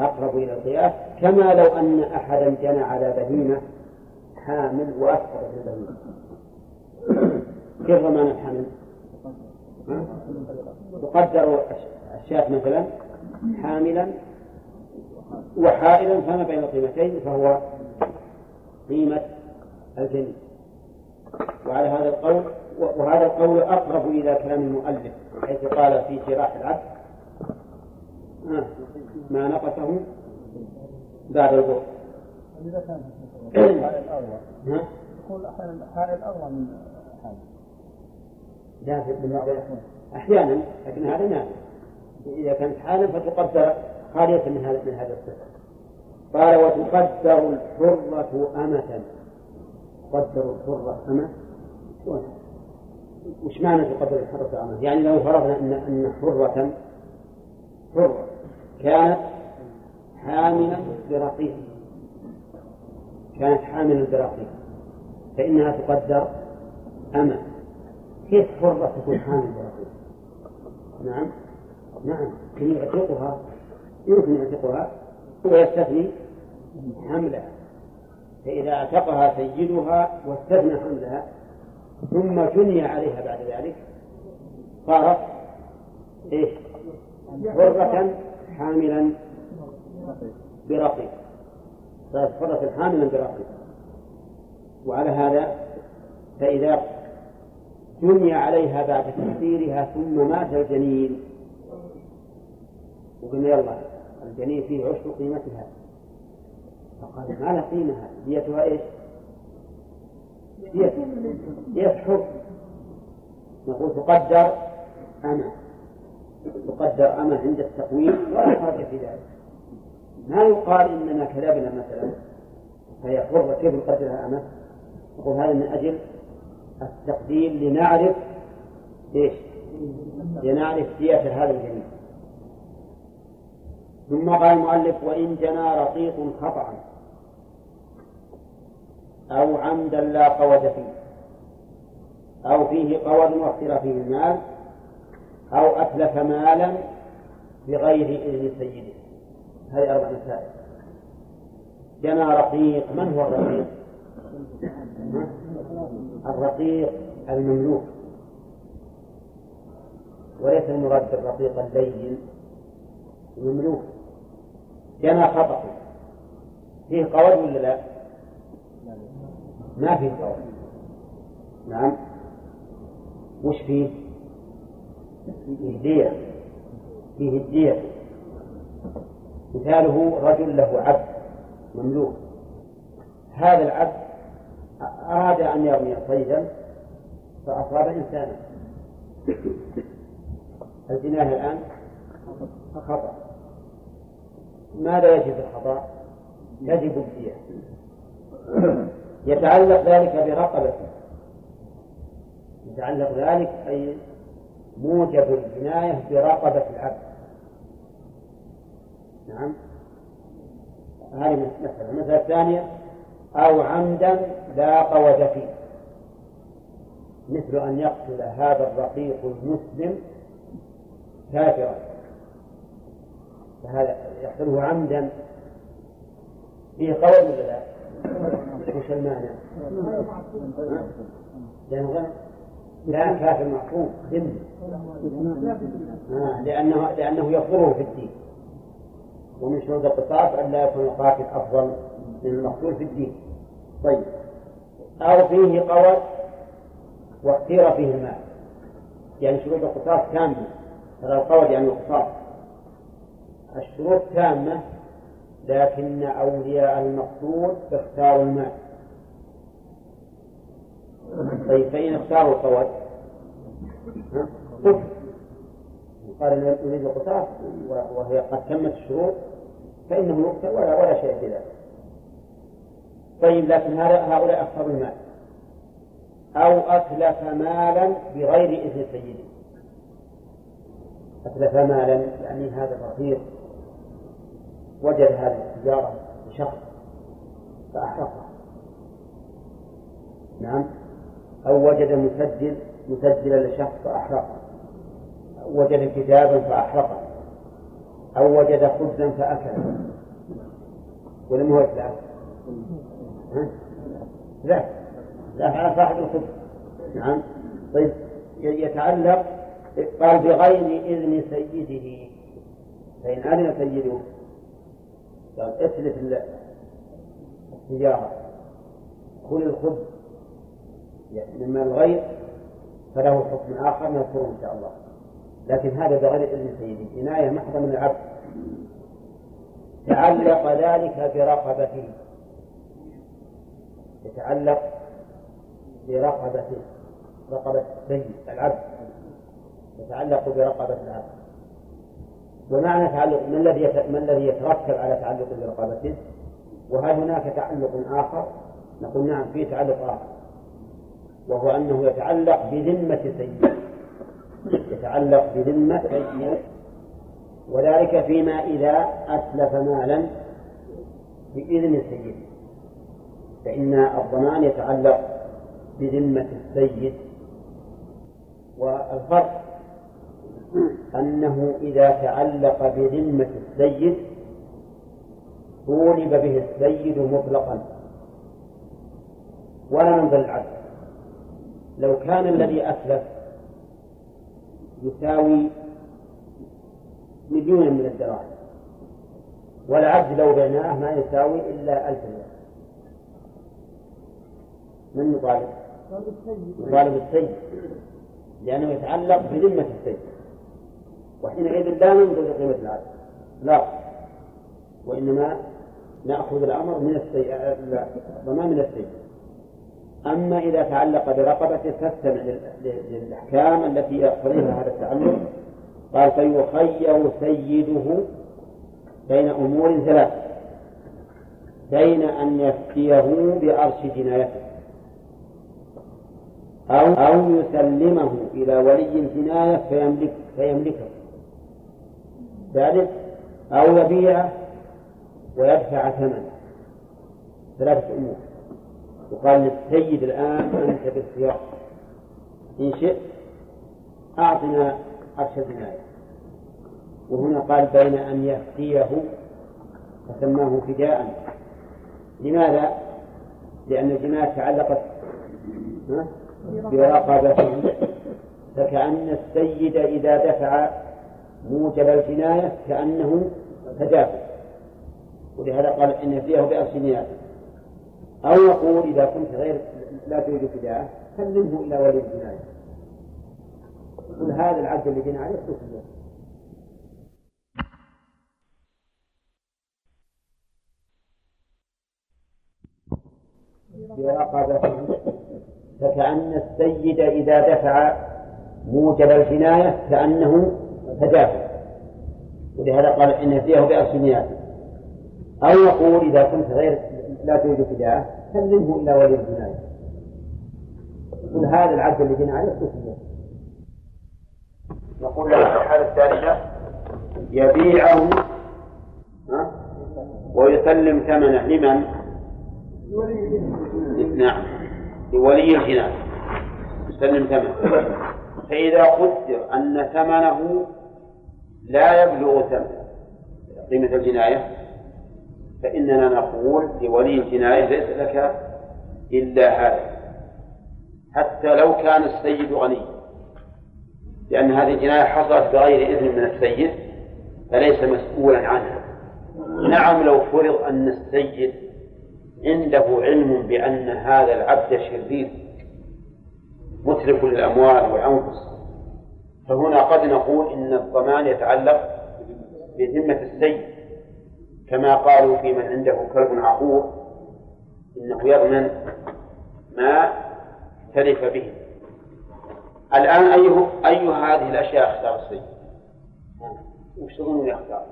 أقرب إلى القياس كما لو أن أحدا جنى على بهيمة حامل وأسقط في البهيمة. كيف ضمان الحمل؟ تقدر الشاة مثلا حاملا وحائلا فما بين القيمتين فهو قيمة الجنين. وعلى هذا القول وهذا القول أقرب إلى كلام المؤلف حيث قال في شراح العبد ما نقصه بعد الظهر إذا كان حائل أروى يقول حائل أروى من حائل لا أحيانا لكن هذا نادر إذا كانت حالا فتقدر خالية من هذا من هذا الصفة. قال وتقدر الحرة أمة. تقدر الحرة أمة وش معنى تقدر الحرة أمة؟ يعني لو فرضنا أن أن حرة حرة كانت حاملا برقيق كانت حاملا برقيق فإنها تقدر أمة كيف حرة تكون حامل برقيق؟ نعم. نعم. يمكن يعتقها. يمكن يعتقها. ويستثني حملها. فإذا اعتقها سيدها واستثنى حملها ثم جني عليها بعد ذلك صارت إيش؟ حرة حاملا برقيق. صارت حرة حاملا برقيق. وعلى هذا فإذا جني عليها بعد تحصيلها ثم مات الجنين وقلنا يلا الجنين فيه عشر قيمتها. ما لها قيمة ديتها إيش؟ دية دية حر نقول تقدر أمة تقدر أمة عند التقويم ولا حرج في ذلك. ما يقال إننا كذبنا مثلا. فهي حرة كيف نقدرها أمة؟ نقول هذا من أجل التقديم لنعرف إيش؟ لنعرف دية هذا الجنين ثم قال المؤلف وإن جنى رقيق خطأ. أو عمدا لا قود فيه. أو فيه قود واختر فيه المال. أو أتلف مالا بغير إذن سيده. هذه أربع مسائل. جنى رقيق. من هو الرقيق؟ الرقيق المملوك. وليس المراد بالرقيق اللين. المملوك. جنى خطأ. فيه قول ولا لا؟ ما فيه قول نعم. وش فيه؟ فيه دية فيه الدية مثاله رجل له عبد مملوك. هذا العبد أراد أن يرمي صيدا فأصاب إنسانا. الجناه الآن خطأ. ماذا يجب الخطأ؟ يجب الدية يتعلق ذلك برقبته يتعلق ذلك أي موجب الجناية برقبة العبد. نعم. هذه مسألة. المسألة الثانية أو عمدا لا قود فيه. مثل أن يقتل هذا الرقيق المسلم كافرا. فهذا يقتله عمدا. فيه قول ولا لا؟ وش المعنى؟ لأنه لا كافر معصوم ذم آه لأنه لأنه يضره في الدين ومن شروط القصاص أن لا يكون القاتل أفضل من المقتول في الدين طيب أو فيه قول واختير فيه المال يعني شروط القصاص كاملة ترى القول يعني القصاص الشروط تامة لكن أولياء المقصود اختاروا المال. طيب فإن اختاروا القول كفر. قال نريد القصاص وهي قد تمت الشروط فإنه يقتل ولا ولا شيء في ذلك. طيب لكن هؤلاء اختاروا المال. أو أتلف مالا بغير إذن سيده. أتلف مالا يعني هذا الرقيق وجد هذه التجارة لشخص فأحرقها. نعم. أو وجد مسجل مسجلا لشخص فأحرقه. وجد كتابا فأحرقه. أو وجد خبزا فأكله. ولم هو لا. لا. على صاحب الخبز. نعم. طيب. يتعلق قال بغير إذن سيده. فإن أذن سيده قال اتلف التجارة كل الخبز. من مال الغير فله حكم آخر نذكره إن شاء الله. لكن هذا بغير إذن سيده عناية محضة من العبد. تعلق ذلك برقبته. يتعلق برقبته. رقبة السيد العبد. يتعلق برقبة العبد. ومعنى تعلق ما الذي ما الذي يترتب على تعلق برقبته وهل هناك تعلق آخر؟ نقول نعم في تعلق آخر. وهو أنه يتعلق بذمة سيد يتعلق بذمة سيد وذلك فيما إذا أتلف مالا بإذن السيد. فإن الضمان يتعلق بذمة السيد. والفرق أنه إذا تعلق بذمة السيد طولب به السيد مطلقا. ولا من العبد لو كان الذي أتلف يساوي مليون من الدراهم والعبد لو بعناه ما يساوي إلا ألف ريال. من يطالب؟ يطالب السيد. لأنه يتعلق بذمة السيد. وحينئذ لا ننظر لقيمة العبد لا. وإنما نأخذ الأمر من السيء الضمان من السيء. أما إذا تعلق برقبته فاستمع للأحكام التي يقتضيها هذا التعلق قال فيخير سيده بين أمور ثلاث بين أن يفتيه بأرش جنايته. أو أو يسلمه إلى ولي الجناية فيملك فيملكه. ذلك أو يبيعه ويدفع ثمنه. ثلاثة أمور. وقال للسيد الآن أنت بالخيار إن شئت أعطنا عرش الجناية وهنا قال بين أن يفتيه فسماه فداء. لماذا؟ لأن الجناية تعلقت برقبته فكأن السيد إذا دفع موجب الجناية كأنه تدافع ولهذا قال إن فيه بأرسنياته أو يقول إذا كنت غير لا تريد فداءه سلمه إلى ولي الجناية. يقول هذا العبد الذي جنى عليه برقبته فكأن السيد إذا دفع موجب الجناية كأنه تدافع ولهذا قال إن فيه بأرسنياته أو يقول إذا كنت غير لا تريد فداءه سلمه إلى ولي الجناية. يقول هذا العبد الذي جنى عليه يقول له في الحالة الثالثة يبيعه ويسلم ثمنه لمن؟ نعم. لولي الجناية. يسلم ثمنه. فإذا قدر أن ثمنه لا يبلغ ثمن قيمة الجناية فإننا نقول لولي الجناية ليس لك إلا هذا حتى لو كان السيد غني لأن هذه الجناية حصلت بغير إذن من السيد فليس مسؤولا عنها. نعم لو فرض أن السيد عنده علم بأن هذا العبد شرير متلف للأموال والأنفس. فهنا قد نقول إن الضمان يتعلق بذمة السيد. كما قالوا في من عنده كلب عقور إنه يضمن ما تلف به. الآن أي أي هذه الأشياء أختار السيد؟ وش تظنون يختار؟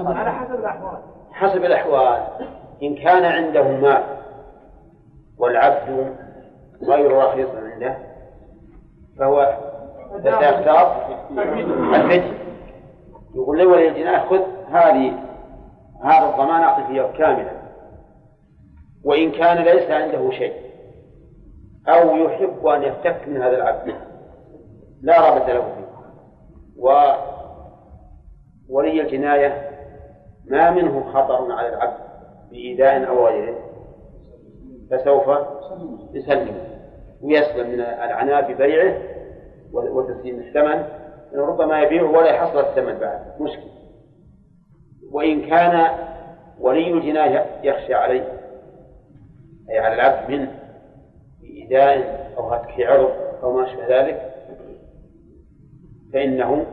على حسب الأحوال. حسب الأحوال. إن كان عنده مال والعبد غير رخيص عنده فهو سيختار الفدية يقول لي ولي الجناح خذ هذه هذا الضمان أعطي فيه كاملا. وإن كان ليس عنده شيء. أو يحب أن يفتك من هذا العبد. لا رغبة له فيه. وولي الجناية ما منه خطر على العبد بإيذاء أو غيره. فسوف يسلم ويسلم من العناء ببيعه وتسليم الثمن. ربما يبيعه ولا يحصل الثمن بعد. مشكل وإن كان ولي الجناية يخشى عليه أي على العبد منه بإيذاء أو هتك عرض أو ما أشبه ذلك فإنه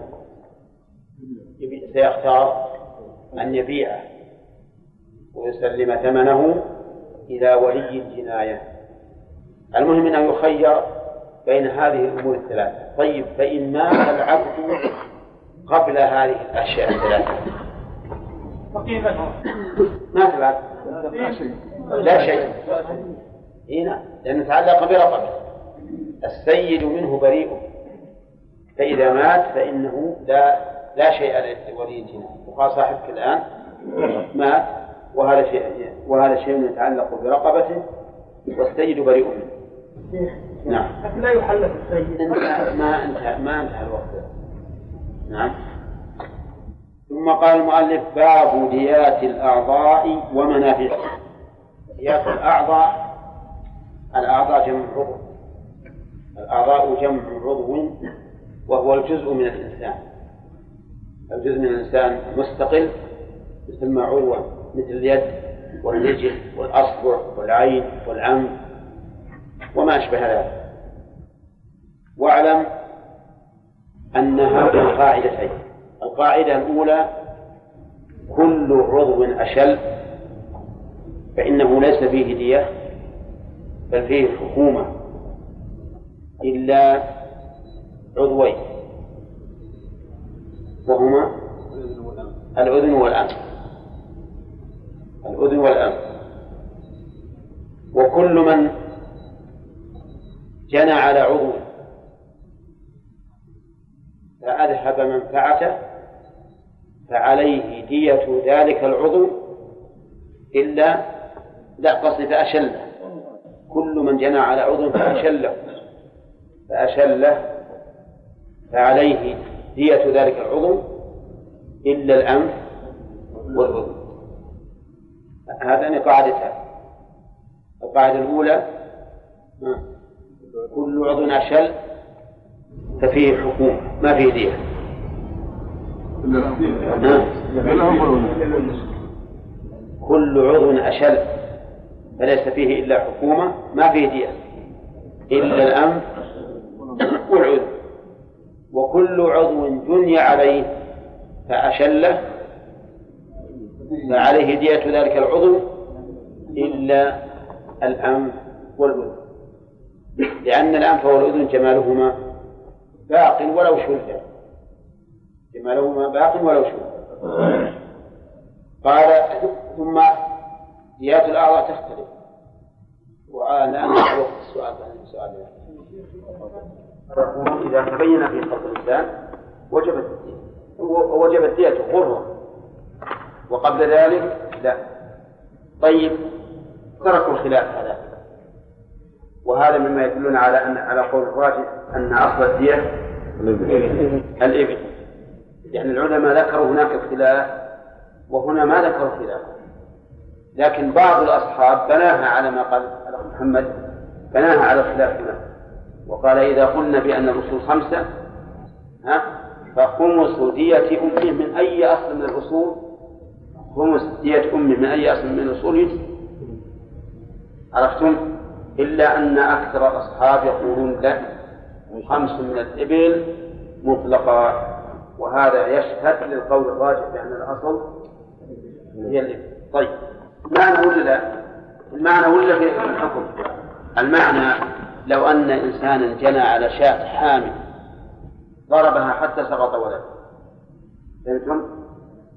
سيختار أن يبيعه ويسلم ثمنه إلى ولي الجناية. المهم أنه يخير بين هذه الأمور الثلاثة. طيب فإن مات العبد قبل هذه الأشياء الثلاثة. مات العبد. لا شيء. هنا لأنه تعلق برقبة. السيد منه بريء. فإذا مات فإنه لا لا شيء لولي الجناية. وقال صاحبك الآن مات. وهذا شيء وهذا شيء يتعلق برقبته والسيد بريء منه. نعم. لكن لا يحلف السيد. ما انتهى ما انتهى الوقت. نعم. ثم قال المؤلف باب ديات الأعضاء ومنافعها ديات الأعضاء الأعضاء جمع عضو الأعضاء جمع عضو وهو الجزء من الإنسان. الجزء من الإنسان مستقل يسمى عضوا مثل اليد والرجل والأصبع والعين والأنف وما أشبه ذلك. واعلم أن هذه القاعدتين القاعدة الأولى كل عضو أشل فإنه ليس فيه دية بل فيه حكومة إلا عضوين وهما الأذن والأنف الأذن والأنف وكل من جنى على عضو. فأذهب منفعته فعليه دية ذلك العضو إلا لا قصد فأشله. كل من جنى على عضو فأشله. فأشله فعليه دية ذلك العضو إلا الأنف والأذن. هذان قاعدتان القاعدة الأولى كل عضو أشل ففيه حكومة ما فيه دية. كل عضو أشل فليس فيه إلا حكومة ما فيه دية. إلا الأنف والعذر. وكل عضو جني عليه فأشله فعليه دية ذلك العضو إلا الأنف والأذن. لأن الأنف والأذن جمالهما باق ولو شل جمالهما باق ولو شل قال ثم ديات الأعضاء تختلف. والآن وقت السؤال السؤال إذا تبين في خلق الإنسان وجبت وجبت ديته غرة. وقبل ذلك لا. طيب تركوا الخلاف هذا. وهذا مما يدلنا على أن على قول الراجح أن أصل الدية الإبل. يعني العلماء ذكروا هناك الخلاف وهنا ما ذكروا خلاف. لكن بعض الأصحاب بناها على ما قال محمد بناها على الخلاف هنا. وقال إذا قلنا بأن الأصول خمسة ها فخمس دية أمه من أي أصل من الأصول؟ خمس دية أمه من أي أصل من الأصول عرفتم؟ إلا أن أكثر الأصحاب يقولون لا خمس من الإبل مطلقة وهذا يشهد للقول الراجح بأن الأصل هي الإبل طيب معنى ولا لا؟ المعنى ولا في الحكم؟ المعنى لو أن إنسانا جنى على شاة حامل ضربها حتى سقط ولد فهمتم؟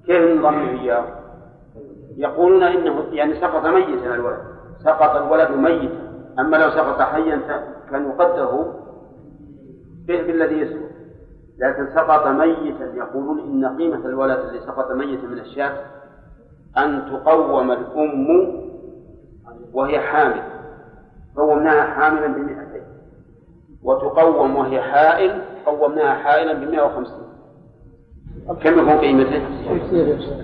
كيف نضم إياه؟ يقولون إنه يعني سقط ميتا الولد. سقط الولد ميتا أما لو سقط حيا كان يقدره بالذي يسقط. لكن سقط ميتا. يقولون إن قيمة الولد الذي سقط ميتا من الشاة أن تقوم الأم وهي حامل. قومناها حاملا بمئتين. وتقوم وهي حائل قومناها حائلا بمئة وخمسين. كم يكون قيمته؟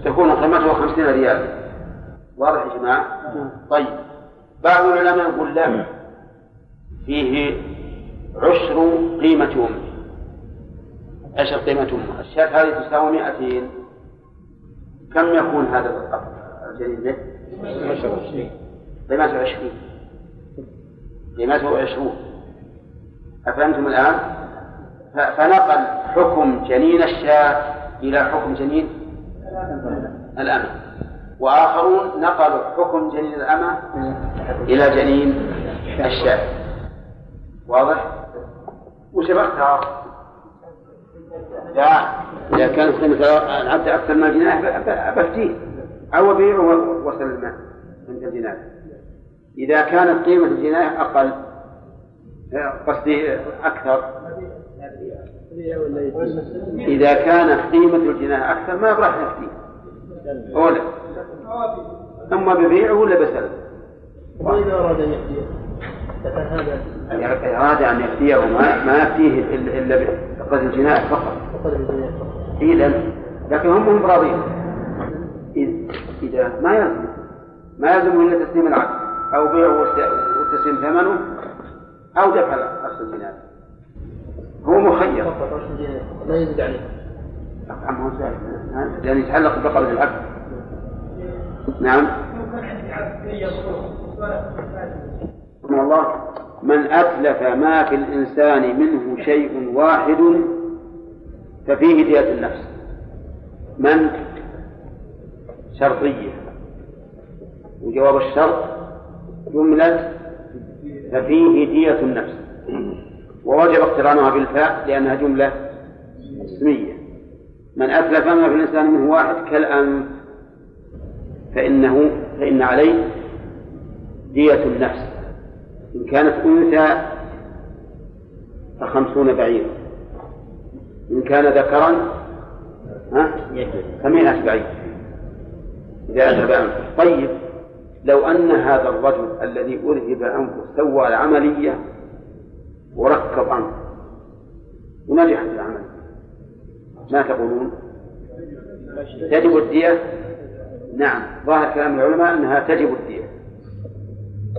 تكون قيمته خمسين ريالا واضح يا جماعة؟ طيب. بعض العلماء يقول لا فيه عشر قيمة أمه عشر قيمة أمه الشاة هذه تساوي مئتين. كم يكون هذا الجنين به؟ قيمته عشرين. قيمته عشرون. أفهمتم الآن؟ فنقل حكم جنين الشاة إلى حكم جنين الأمة وآخرون نقلوا حكم جنين الأمة إلى جنين الشاة واضح؟ وش بختار؟ لا. إذا كان قيمة العبد أكثر من الجناح بفتيه. أو أبيعه وسلمه عند الجناح. إذا كانت قيمة الجناح أقل قصدي أكثر. إذا كانت قيمة الجناح أكثر ما راح يفتي أولا. أما ببيعه ولا بسلم وإذا أراد أن يفتيه أراد أن يفتيه ما ما يفتيه إلا بقدر الجناح فقط. إذا لكن هم هم راضين إذا ما يلزم. ما يلزم إلا تسليم العقد أو بيعه وتسليم ثمنه أو دفع أصل الجناح. هو مخير. لا يزيد عليه. نعم لأن يتعلق بقبض العبد نعم. من الله. من أتلف ما في الإنسان منه شيء واحد ففيه دية النفس. من؟ شرطية. وجواب الشرط جملة ففيه دية النفس. ووجب اقترانها بالفاء لأنها جملة اسمية. من أتلف ما في الإنسان منه واحد كالأنف. فإنه فإن عليه دية النفس. إن كانت أنثى فخمسون بعيرا. إن كان ذكرا فمئة بعير. إذا أذهب أنفه طيب لو أن هذا الرجل الذي أرهب أنفه سوى العملية وركب أنفه ونجحت العملية ما تقولون؟ تجب الدية؟ نعم ظاهر كلام العلماء أنها تجب الدية.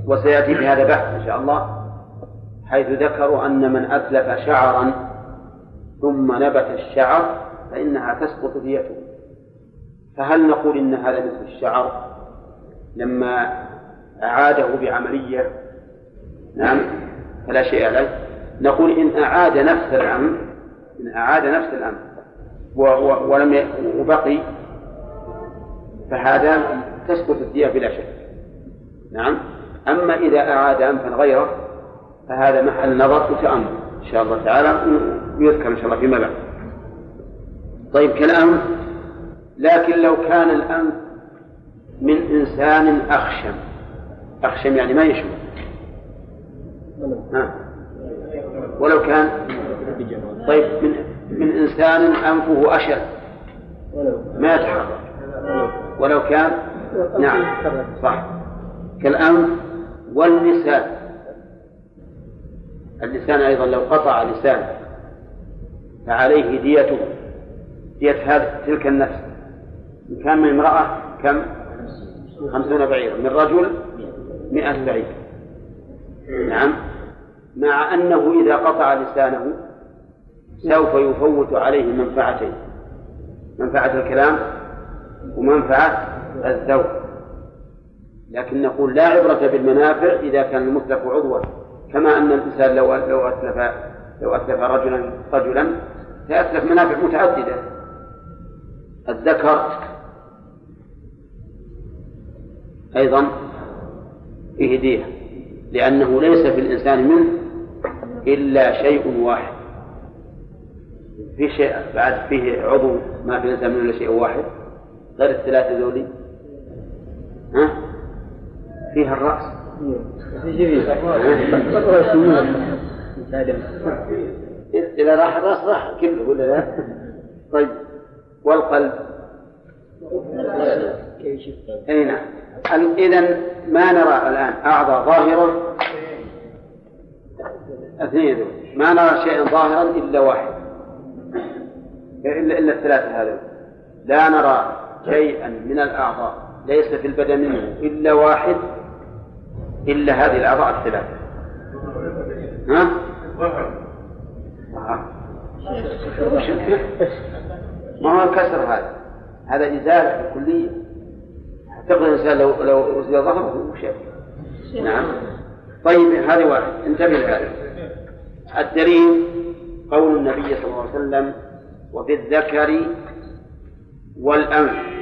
وسيأتي بهذا بحث إن شاء الله حيث ذكروا أن من أتلف شعرا ثم نبت الشعر فإنها تسقط ديته. فهل نقول إن هذا مثل الشعر؟ لما أعاده بعملية نعم فلا شيء عليه. نقول إن أعاد نفس الأمر إن أعاد نفس الأمر ولم وبقي فهذا تسقط الدية بلا شك. نعم. أما إذا أعاد أنفا غيره فهذا محل نظر وتأمل. إن شاء الله تعالى ويذكر إن شاء الله فيما بعد. طيب كالأنف لكن لو كان الأنف من إنسان أخشم. أخشم يعني ما يشوف ها. ولو كان طيب من من إنسان أنفه أشد. ما يتحرك ولو كان نعم. صح. كالأنف واللسان. اللسان أيضا لو قطع لسانه فعليه ديته. دية هذه تلك النفس. إن كان من امرأة كم؟ خمسون بعيرا. من رجل مئة بعير. نعم. مع أنه إذا قطع لسانه سوف يفوت عليه منفعتين. منفعة الكلام ومنفعة الذوق لكن نقول لا عبرة بالمنافع إذا كان المتلف عضوا. كما أن الإنسان لو لو أتلف لو أتلف رجلا رجلا سيأتلف منافع متعددة. الذكر أيضا فيه دية لأنه ليس في الإنسان منه إلا شيء واحد. في شيء بعد فيه عضو ما في الإنسان منه إلا شيء واحد. غير الثلاثة ذولي؟ ها؟ فيها الرأس. إذا راح الرأس راح كله. ولا لا؟ طيب. والقلب؟ أي نعم. إذا ما نرى الآن؟ أعضاء ظاهرة؟ اثنين ما نرى شيئا ظاهرا إلا واحد. إلا إلا الثلاثة هذا لا نرى شيئا من الأعضاء ليس في البدن منه إلا واحد إلا هذه الأعضاء الثلاثة. ها؟ ما هو الكسر هذا؟ هذا إزالة كلية تقول الإنسان لو لو أزيل ظهره وشاف نعم. طيب هذه واحد. انتبه لهذا الدليل قول النبي صلى الله عليه وسلم وفي الذكر والأنف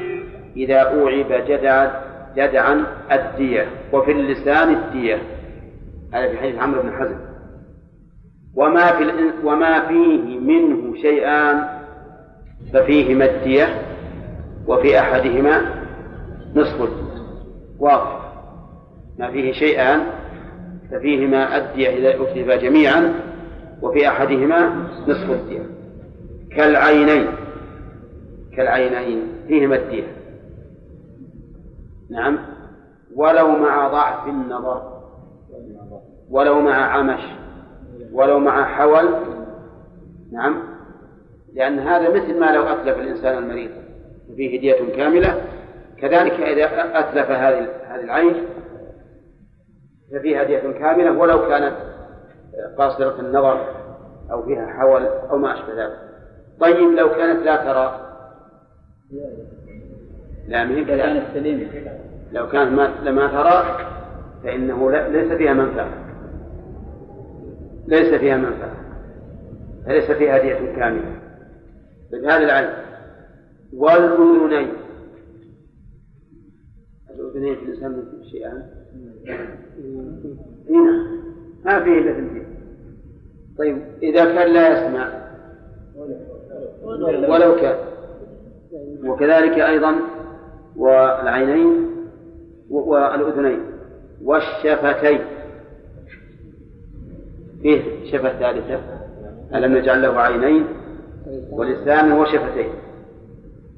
إذا أوعب جدعا جدعا الدية وفي اللسان الدية. هذا في حديث عمرو بن حزم. وما في وما فيه منه شيئان ففيهما الدية وفي أحدهما نصف الدية. واضح. ما فيه شيئان ففيهما الدية إذا أكتب جميعا وفي أحدهما نصف الدية. كالعينين. كالعينين فيهما الدية. نعم. ولو مع ضعف النظر ولو مع عمش ولو مع حول. نعم. لأن هذا مثل ما لو أتلف الإنسان المريض وفيه هدية كاملة. كذلك إذا أتلف هذه هذه العين ففيها هدية كاملة. ولو كانت قاصرة النظر أو فيها حول أو ما أشبه ذلك. طيب لو كانت لا ترى لا كانت سليمة لو كانت ما لما ترى فإنه ليس فيها منفعة. ليس فيها منفعة. فليس فيها هدية كاملة. بهذا العين والأذنين. والأذنين في الإنسان شيئان هنا ما فيه إلا ثنتين طيب إذا كان لا يسمع. ولو كان. وكذلك أيضا والعينين والأذنين والشفتين. فيه شفة ثالثة. ألم نجعل له عينين؟ ولسانا وشفتين.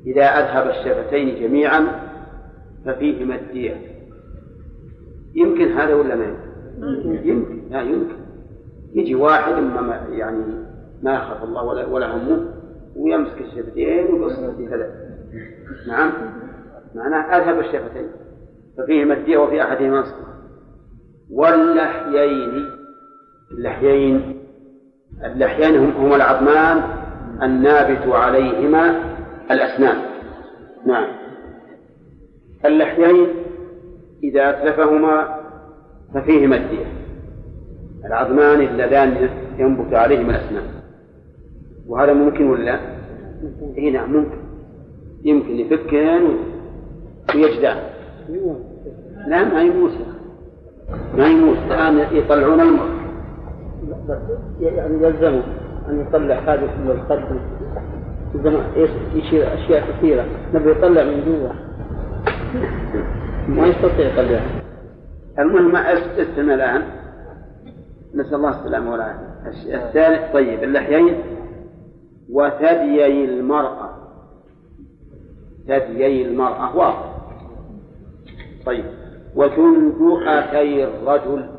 إذا أذهب الشفتين جميعا ففيهما الدية. يمكن هذا ولا ما يمكن؟ يمكن. لا يمكن. يجي واحد ما يعني ما يخاف الله ولا ولا همه. ويمسك الشفتين ويقص كذا نعم. معناه أذهب الشفتين ففيهما الدية وفي أحدهما نصف واللحيين. اللحيين. اللحيين هم هما العظمان النابت عليهما الأسنان. نعم. اللحيين إذا أتلفهما ففيهما الدية العظمان اللذان ينبت عليهما الأسنان. وهذا ممكن ولا لا؟ اي نعم ممكن. يمكن. يفكهن ويجدعن لا ما يموت ما يموت الآن يطلعون المرء يعني يلزمه أن يطلع هذا من القلب. يشير أشياء كثيرة. نبي يطلع من جوا ما يستطيع يطلعها المهم أستمع الآن. نسأل الله السلامة والعافية. الثالث طيب اللحيين وثديي المرأة. ثديي المرأة واضح. طيب. وجندؤتي الرجل.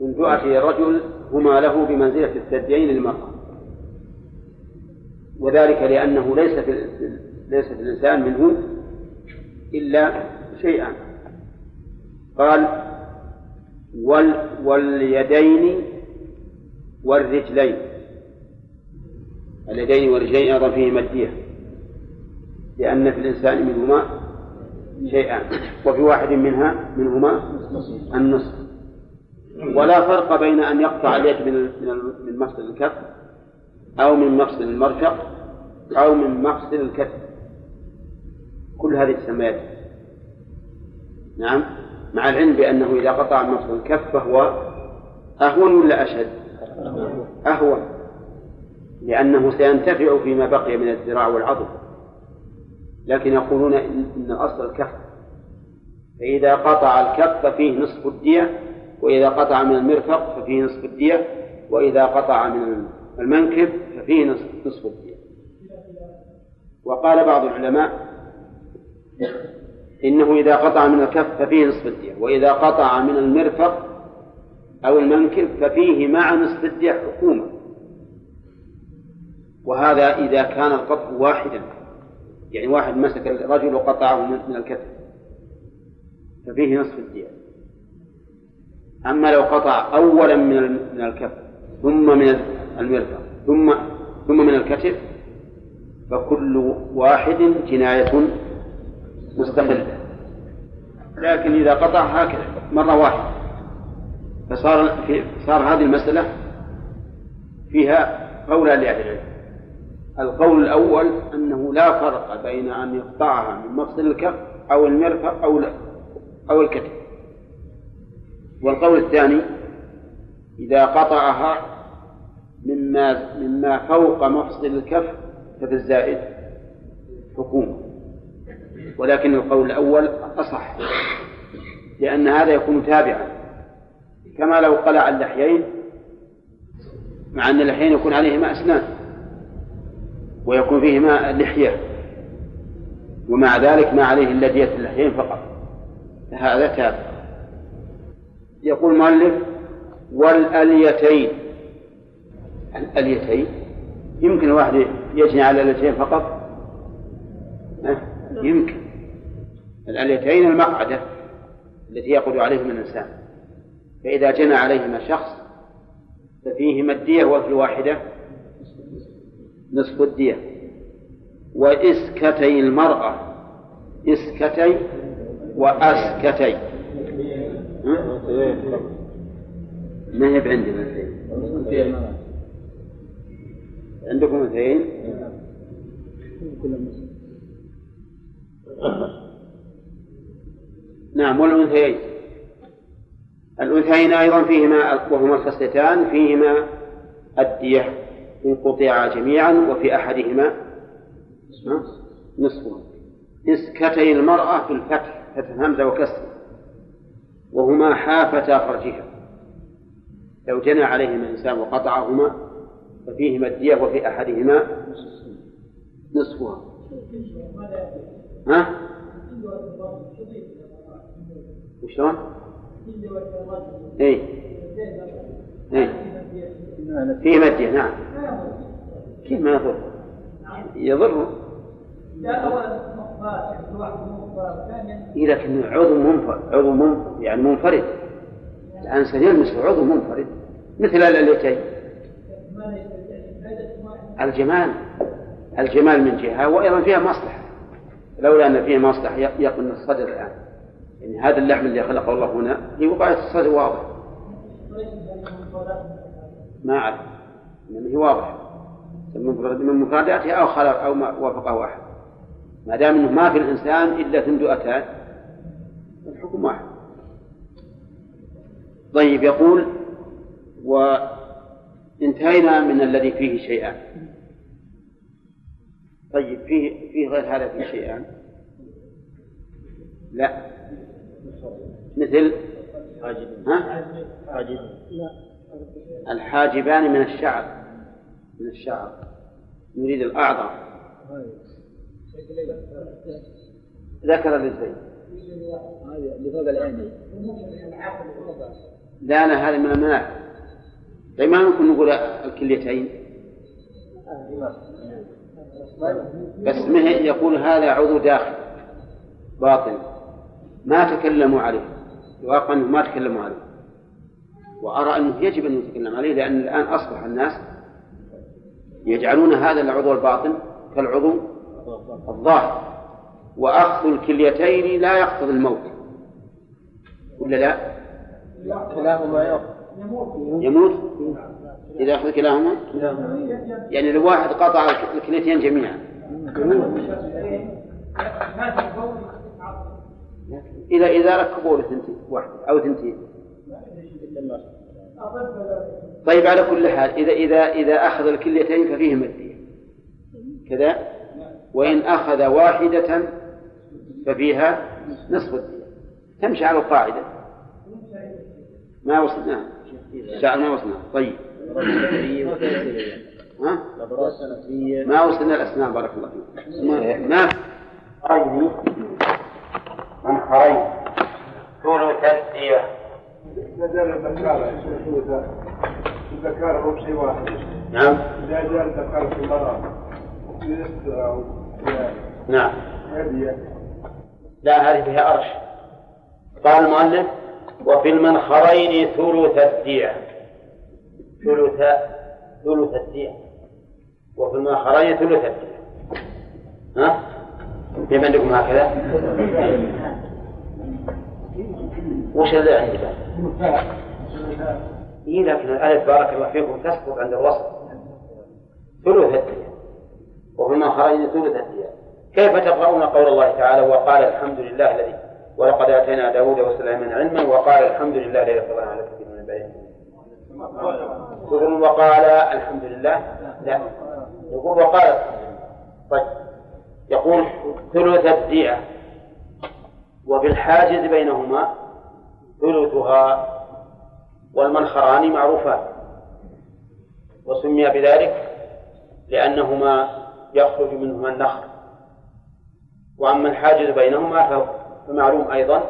جندؤتي الرجل هما له بمنزلة الثديين للمرأة. وذلك لأنه ليس في ليس في الإنسان منه إلا شيئان. قال وال واليدين والرجلين. اليدين والرجلين أيضا فيهما الدية لأن في الإنسان منهما شيئان وفي واحد منها منهما النصف. ولا فرق بين أن يقطع اليد من من مفصل الكف أو من مفصل المرفق أو من مفصل الكف كل هذه تسميات. نعم. مع العلم بأنه إذا قطع مفصل الكف فهو أهون ولا أشد؟ أهون. لأنه سينتفع فيما بقي من الذراع والعضد لكن يقولون إن أصل الكف. فإذا قطع الكف ففيه نصف الدية وإذا قطع من المرفق ففيه نصف الدية وإذا قطع من المنكب ففيه نصف, نصف الدية. وقال بعض العلماء إنه إذا قطع من الكف ففيه نصف الدية وإذا قطع من المرفق أو المنكب ففيه مع نصف الدية حكومة. وهذا إذا كان القطع واحدا يعني واحد مسك الرجل وقطعه من الكتف ففيه نصف الدية. أما لو قطع أولا من من الكف ثم من المرفق ثم ثم من الكتف فكل واحد جناية مستقلة. لكن إذا قطع هكذا مرة واحدة فصار في صار هذه المسألة فيها قولان لأهل العلم. القول الأول أنه لا فرق بين أن يقطعها من مفصل الكف أو المرفق أو أو الكتف. والقول الثاني إذا قطعها مما مما فوق مفصل الكف ففي الزائد حكومة. ولكن القول الأول أصح لأن هذا يكون تابعا. كما لو قلع اللحيين مع أن اللحيين يكون عليهما أسنان. ويكون فيهما لحية ومع ذلك ما عليه إلا دية اللحيين فقط. هذا تابع يقول المؤلف والأليتين. الأليتين؟ يمكن الواحد يجني على الأليتين فقط؟ يمكن. الأليتين المقعدة التي يقعد عليهما الإنسان. فإذا جنى عليهما شخص ففيهما الدية وفي الواحدة. نصف الدية. وإسكتي المرأة إسكتي وأسكتي. ما هي عندنا عندكم اثنين نعم والأنثيين. الأنثيين أيضا فيهما وهما الخصلتان فيهما الدية. إن قطعا جميعا وفي أحدهما نصفه إسكتي المرأة في الفتح فتح همزة وكسر وهما حافتا فرجها لو جنى عليهما الإنسان وقطعهما ففيهما الدية وفي أحدهما نصفها ها؟ وشلون؟ اي اي فيه مدية نعم. كيف ما يضر؟ يضر. إيه لكن عضو منفرد عضو منفرد يعني منفرد. الإنسان يلمس عضو منفرد. مثل اليتين الجمال. الجمال من جهة وأيضا فيها مصلحة. لولا أن فيها مصلحة يقن الصدر الآن. يعني هذا اللحم اللي خلقه الله هنا في وقاية الصدر واضح. ما أعرف. إنما هي واضحة. من مفرداتها أو خلق أو ما وافقه أحد. ما دام أنه ما في الإنسان إلا ثندؤتان الحكم واحد. طيب يقول وانتهينا من الذي فيه شيئان. طيب فيه فيه غير هذا فيه شيئان؟ لا. مثل؟ ها؟ الحاجبان من الشعر من الشعر نريد الأعظم. ذكر للزين لا لا هذا من المنافع طيب ما ممكن نقول الكليتين؟ بس ما يقول هذا عضو داخل. باطن ما تكلموا عليه. الواقع ما تكلموا عليه. وأرى أنه يجب أن يتكلم عليه لأن الآن أصبح الناس يجعلون هذا العضو الباطن كالعضو الظاهر. وأخذ الكليتين لا يقتضي الموت. ولا لا؟ كلاهما يموت؟ إذا أخذ كلاهما؟ يعني لو واحد قطع الكليتين جميعا. إذا إذا ركبوا له ثنتين واحد أو ثنتين. طيب على كل حال إذا إذا إذا أخذ الكليتين ففيهما الدية كذا؟ وإن أخذ واحدة ففيها نصف الدية تمشي على القاعدة. ما وصلنا؟ شاء ما وصلنا. طيب. ها؟ ما وصلنا الأسماء بارك الله فيك. ما؟ خرين من خرين ثلث الذكارة الذكارة هو شيء واحد. نعم. إذا الذكارة في المرأة نعم. هدية. لا هذه فيها أرش. قال المؤلف وفي المنخرين ثلث الدية ثلث ثلث الدية وفي المنخرين ثلث الدية ها؟ كيف عندكم هكذا؟ وش اللي عندي بقى؟ إيه لكن الألف بارك الله فيكم تسقط عند الوصف. ثلث الدية وفي المنخرين ثلث الدية كيف تقرؤون قول الله تعالى وقال الحمد لله الذي ولقد آتينا داود وسليمان علما وقال الحمد لله الذي فضل على كثير من العباد تقول وقال الحمد لله. لا. يقول وقال طيب. يقول ثلث الدية. وفي الحاجز بينهما ثلثها والمنخران معروفان. وسمي بذلك لأنهما يخرج منهما النخر. وأما الحاجز بينهما فمعلوم أيضا.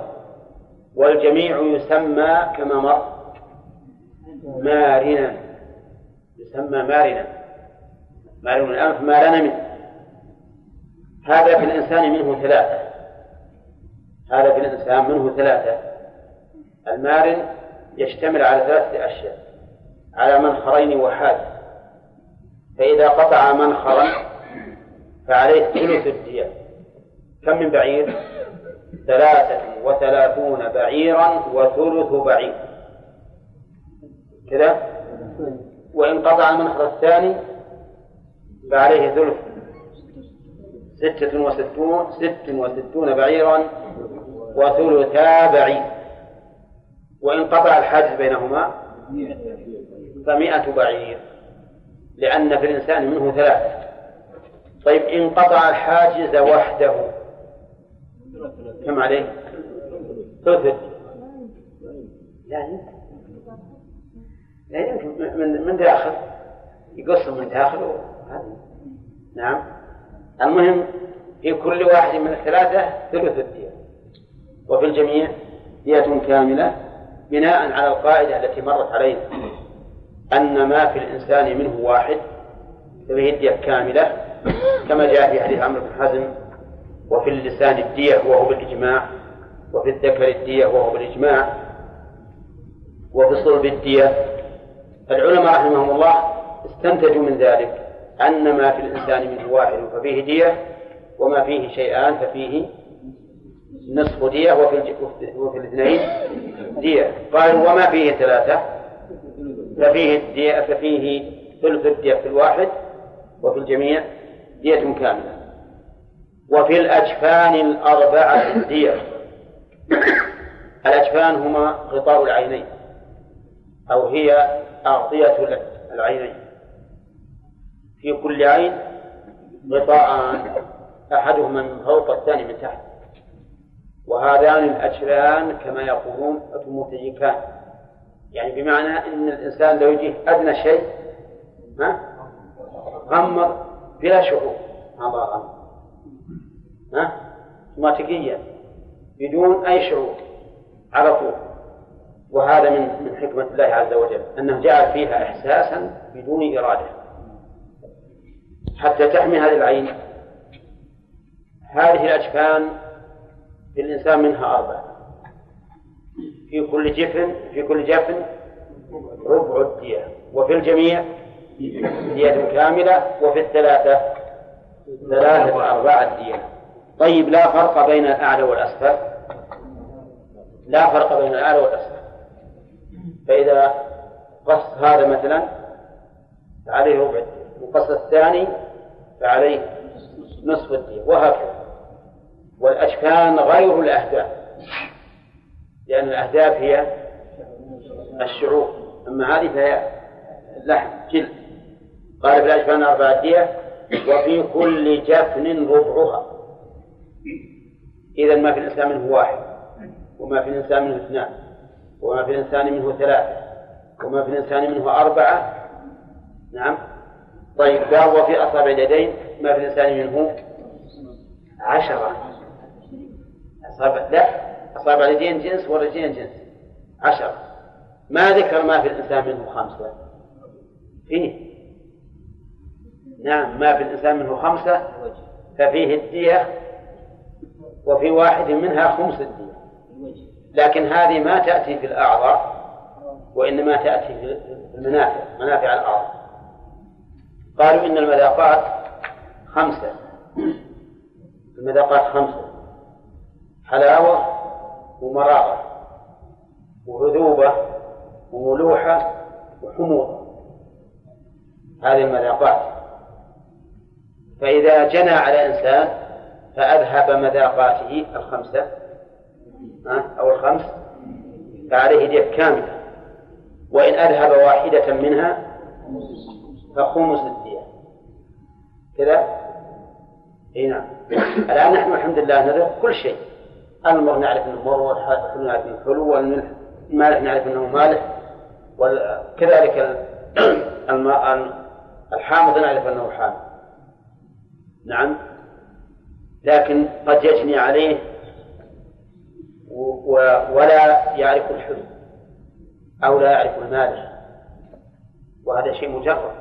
والجميع يسمى كما مر مارنا. يسمى مارنا. معلوم الأنف ما لنا منه هذا في الإنسان منه ثلاثة. هذا في الإنسان منه ثلاثة. المارن يشتمل على ثلاثة أشياء على منخرين وحاد. فإذا قطع منخرا فعليه ثلث الدية كم من بعير؟ ثلاثة وثلاثون بعيرا وثلث بعير. كذا؟ وإن قطع المنخر الثاني فعليه ثلث. ستة وستون ست وستون بعيرا وثلثا بعير. وإن قطع الحاجز بينهما فمئة بعير لأن في الإنسان منه ثلاثة طيب إن قطع الحاجز وحده. كم عليه؟ ثلث. لا لا يمكن. من من داخل؟ يقسم من داخل. نعم. المهم في كل واحد من الثلاثة ثلث الدية. وفي الجميع دية كاملة. بناء على القاعدة التي مرت علينا. أن ما في الإنسان منه واحد ففيه الدية كاملة كما جاء في حديث عمرو بن حزم وفي اللسان الدية وهو بالإجماع وفي الذكر الدية وهو بالإجماع وفي الصلب الدية. العلماء رحمهم الله استنتجوا من ذلك أن ما في الإنسان منه واحد ففيه دية وما فيه شيئان ففيه نصف دية وفي وفي الاثنين دية قالوا وما فيه ثلاثة؟ ففيه الدية ففيه ثلث الدية في الواحد وفي الجميع دية كاملة. وفي الأجفان الأربعة دية الأجفان هما غطاء العينين أو هي أغطية العينين. في كل عين غطاءان. أحدهما من فوق الثاني من تحت. وهذان الأجفان كما يقولون متجكان يعني بمعنى أن الإنسان لو يجيه أدنى شيء ها؟ غمض بلا شعور. ما غمض. ها؟ اوتوماتيكيا بدون أي شعور. على طول. وهذا من من حكمة الله عز وجل. أنه جعل فيها إحساسا بدون إرادة. حتى تحمي هذه العين. هذه الأجفان في الإنسان منها أربعة. في كل جفن في كل جفن ربع الدية. وفي الجميع دية كاملة وفي الثلاثة ثلاثة أرباع الدية. طيب لا فرق بين الأعلى والأسفل. لا فرق بين الأعلى والأسفل. فإذا قص هذا مثلا فعليه ربع الدية. وقص الثاني فعليه نصف الدية. وهكذا. والأشكال غير الأهداف. لأن الأهداف هي الشعور. أما هذه فهي لحم جلد. قال في الأجفان أربعة وفي كل جفن ربعها. إذا ما في الإنسان منه واحد وما في الإنسان منه اثنان وما في الإنسان منه ثلاثة وما في الإنسان منه أربعة. نعم. طيب قال وفي أصابع اليدين ما في الإنسان منه عشرة. أصابع لا أصابع اليدين جنس والرجلين جنس. عشرة ما ذكر ما في الإنسان منه خمسة. فيه. نعم ما في الإنسان منه خمسة ففيه الدية وفي واحد منها خمس الدية. لكن هذه ما تأتي في الأعضاء وإنما تأتي في المنافع منافع الأعضاء قالوا إن المذاقات خمسة. المذاقات خمسة. حلاوة ومراغة وعذوبة وملوحة وحموضة. هذه المذاقات. فإذا جنى على إنسان فأذهب مذاقاته الخمسة أو الخمس فعليه دية كاملة. وإن أذهب واحدة منها فخمس الدية كذا؟ إي نعم. الآن نحن الحمد لله نذهب كل شيء. المر نعرف إنه مر والحلو نعرف إنه حلو والملح المالح نعرف إنه مالح. وكذلك الماء الحامض نعرف إنه حامض. نعم. لكن قد يجني عليه ولا يعرف الحلو أو لا يعرف المالح. وهذا شيء مجرد.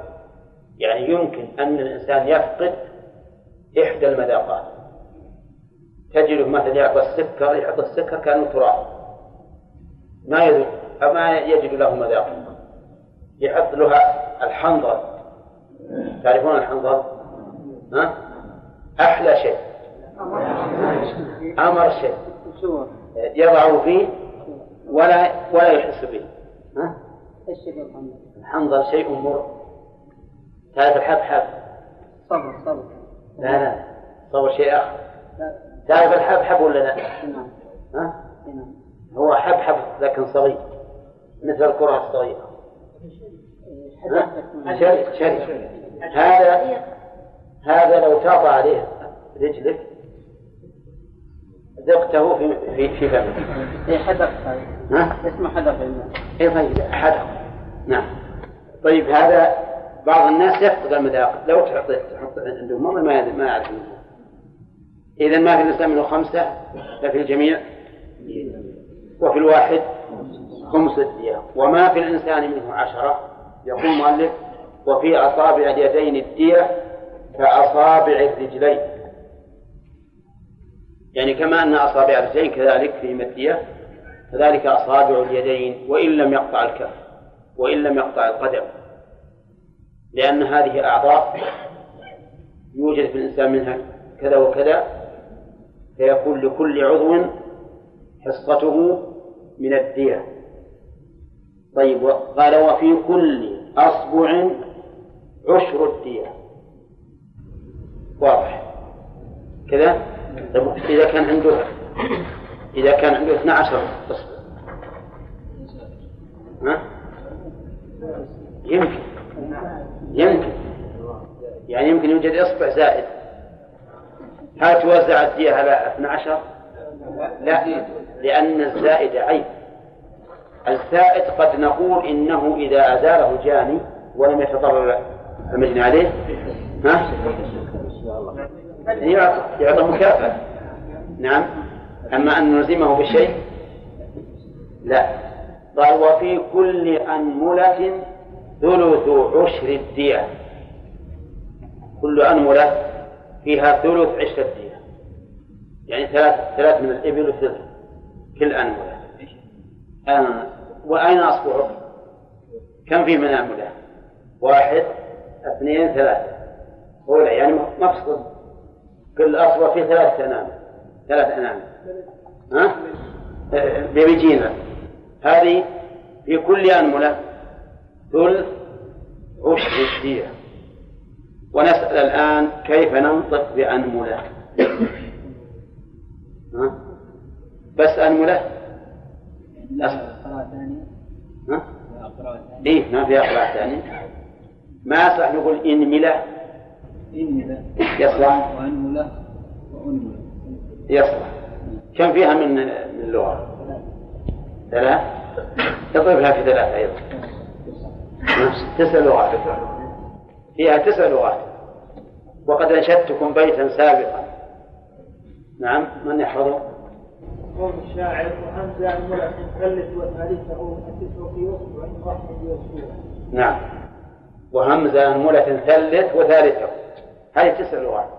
يعني يمكن أن الإنسان يفقد إحدى المذاقات. تجد مثلا يعطى السكر يعطى السكر كأنه تراب. ما يذوق ما يجد له مذاق. يحط لها الحنظل تعرفون الحنظل؟ ها؟ أحلى شيء. أمر شيء. يضعه فيه ولا ولا يحس به. ها؟ الحنظل شيء مر تعرف الحبحب صبر صبر. لا لا. صبر شيء آخر. تعرف الحبحب ولا لا؟ نعم ها؟ هو حبحب لكن صغير مثل الكرة الصغيرة؟ شري شري هذا هذا لو تعطى عليه رجلك ذقته في في في فمك اي حدق ها؟ اسمه حدق اي طيب حدق نعم طيب هذا بعض الناس يفقد المذاق لو تحط تحط عنده مرة ما ما يعرف. إذا ما في الإسلام منه خمسة ففي الجميع وفي الواحد خمس الدية وما في الإنسان منه عشرة يقول المؤلف وفي أصابع اليدين الدية كأصابع الرجلين. يعني كما أن أصابع الرجلين كذلك فيهما الدية كذلك أصابع اليدين وإن لم يقطع الكف وإن لم يقطع القدم. لأن هذه أعضاء يوجد في الإنسان منها كذا وكذا فيكون لكل عضو حصته من الدية. طيب قال وفي كل أصبع عشر الدية. واضح. كذا؟ طيب إذا كان عنده إذا كان عنده 12 أصبع. ها؟ يمكن. يمكن. يعني يمكن يوجد إصبع زائد. هل توزع الدية على 12 لا لأن الزائد عيب. الزائد قد نقول إنه إذا أزاله جاني ولم يتضرر المجني عليه. ها؟ يعطى مكافأة. نعم. أما أن نلزمه بشيء؟ لا. قال وفي كل أنملة ثلث عشر الدية. كل أنملة فيها ثلث عشر الدية يعني ثلاث ثلاث من الإبل وثلث كل أنملة آه. وأين أصبعك؟ كم في من أنملة؟ واحد اثنين ثلاثة أولى يعني مفصل كل أصبع فيه ثلاث أنامل ثلاث أنامل ها؟ بيجينا هذه في كل أنملة ثلث عشر الدية ونسأل الآن كيف ننطق بأنملة؟ ها؟ بس أنملة؟ قراءة ثانية ها؟ إيه ما فيها قراءة ثانية. ما يصلح نقول إنملة؟ إنملة يصلح وأنملة وأنملة يصلح كم فيها من من اللغة؟ ثلاث اضربها في ثلاث أيضا. تسع لغات فيها تسع لغات. وقد أنشدتكم بيتا سابقا. نعم من يحفظه؟ قول الشاعر وهمزة الملك ثلث وثالثه التسع في وإن رحمة يسوع نعم. وهمزة ملة ثلث وثالثة. هذه تسع لغات.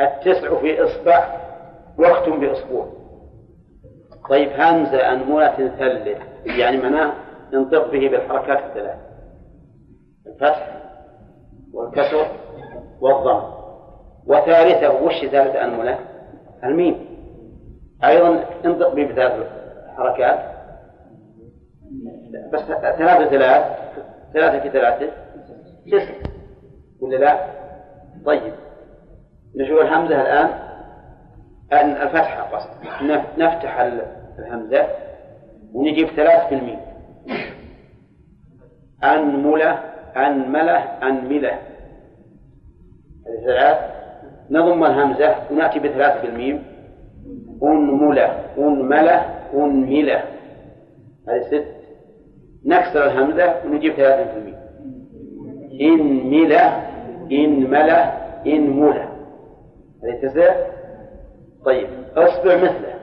التسع في إصبع واختم بأسبوع. طيب همزة أنملة ثلث يعني معناه ننطق به بالحركات الثلاث. الفتح والكسر والضم. وثالثة وش ثالث أنملة الميم. أيضا انطق به بثلاث حركات. بس ثلاثة ثلاث ثلاثة في ثلاثة. تسع ولا لا؟ طيب. نشوف الهمزة الآن. أن الفتحة قصد. نف- نفتح ال- الهمزة. ونجيب ثلاث في الميم. أنملة أنملة هذه ثلاث. نضم الهمزة ونأتي بثلاث في الميم. أنملة أنملة أنملة هذه ست. نكسر الهمزة ونجيب ثلاثة في الميم. إنملة إنملة إنملة هذه تسع. طيب اصبع مثله.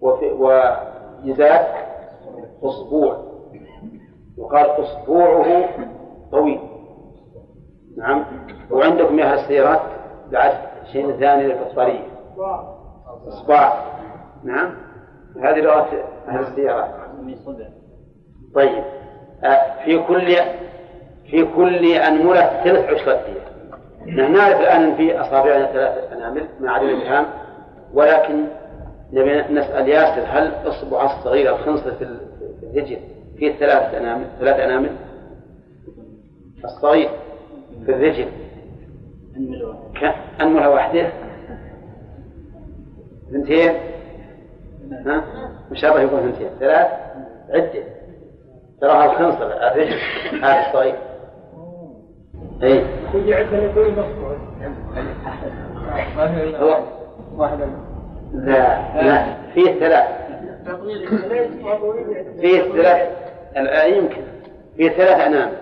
وفي وجزاك أسبوع يقال أسبوعه طويل. نعم. وعندكم يا السيارات بعد شيء ثاني للبطارية إصبع نعم. هذه لغة أهل السيارات طيب. آه، في كل في كل أنملة ثلث عشرة دية نحن نعرف الآن في أصابعنا ثلاثة أنامل مع عدم الإبهام ولكن نبي نسأل ياسر هل إصبع الصغير الخنصر في ال- في الرجل فيه ثلاثة أنامل ثلاث أنامل. الصغير في الرجل. أنملة واحدة. اثنتين ها؟ مشابه يقول اثنتين ثلاث. عدة. تراها الخنصر الرجل. هذا الصغير. اي يجي عندنا يقول مصنوع هو. لا لا. فيه ثلاث. فيه ثلاث. الآن يمكن. فيه ثلاث أنام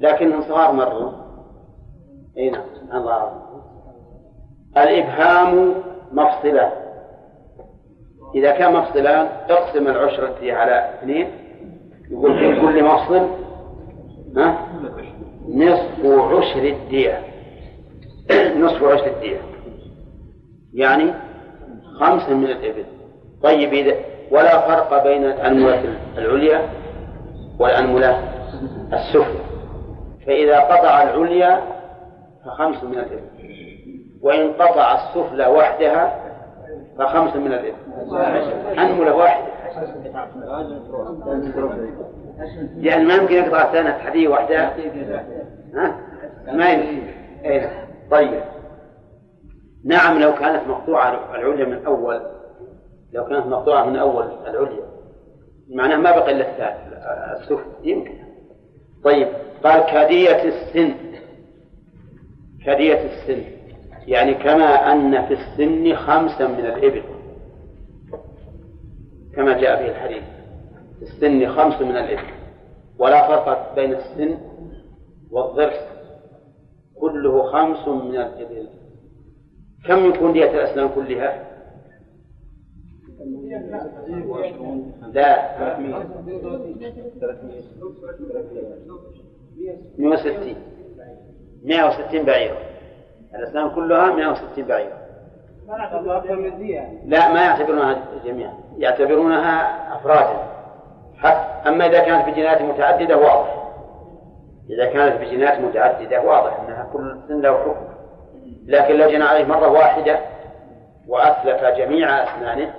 لكنهم صغار مرة. إي نعم الله. أعلم الإبهام مفصلان إذا كان مفصلان اقسم العشرة على اثنين. يقول في كل مفصل ها؟ نصف عشر الدية نصف عشر الدية يعني خمسة من الإبل. طيب إذا ولا فرق بين الأنملة العليا؟ والأنملة السفلى فإذا قطع العليا فخمس من الإبل. وإن قطع السفلى وحدها فخمس من الإبل. أنملة واحدة. لأن ما يمكن يقطع سنة حدية وحدها ها؟ ما يمكن. أي طيب. نعم لو كانت مقطوعة العليا من أول لو كانت مقطوعة من أول العليا. معناه ما بقي إلا السفلى يمكن. طيب قال كادية السن. كادية السن. يعني كما أن في السن خمسا من الإبل. كما جاء في الحديث. في السن خمس من الإبل. ولا فرق بين السن والضرس. كله خمس من الإبل. كم يكون دية الأسنان كلها؟ لا 160 160 بعيرا الأسنان كلها 160 بعيرا لا ما يعتبرونها جميعا. يعتبرونها أفرادا أما إذا كانت بجنات متعددة واضح. إذا كانت بجنات متعددة واضح أنها كل سن له حكم. لكن لو جنى عليه مرة واحدة وأتلف جميع أسنانه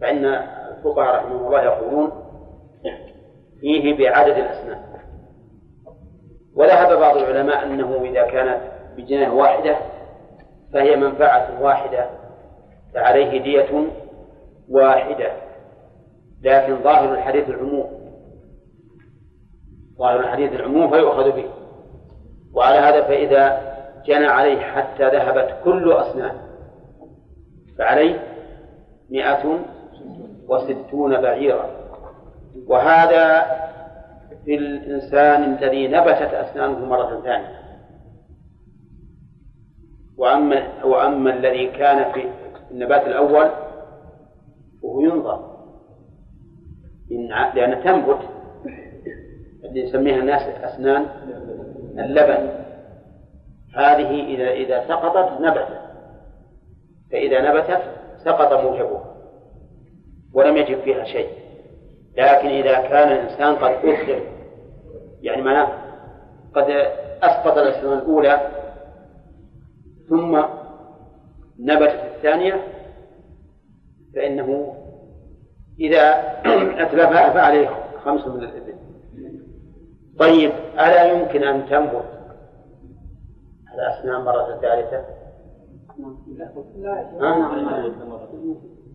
فإن الفقهاء رحمهم الله يقولون فيه بعدد الأسنان. وذهب بعض العلماء أنه إذا كانت بجنة واحدة فهي منفعة واحدة فعليه دية واحدة لكن ظاهر الحديث العموم ظاهر الحديث العموم فيؤخذ به. وعلى هذا فإذا جنى عليه حتى ذهبت كل أسنان فعليه مئة وستون بعيرا. وهذا في الإنسان الذي نبتت أسنانه مرة ثانية. وأما وأما الذي كان في النبات الأول وهو ينظر. لأن تنبت اللي يسميها الناس أسنان اللبن. هذه إذا إذا سقطت نبتت. فإذا نبتت سقط موجبها ولم يجب فيها شيء. لكن إذا كان الإنسان قد أسلم يعني معناه قد أسقط الأسنان الأولى ثم نبتت الثانية فإنه إذا أتلفها فعليه خمس من الإبل. طيب ألا يمكن أن تنبت الأسنان مرة ثالثة؟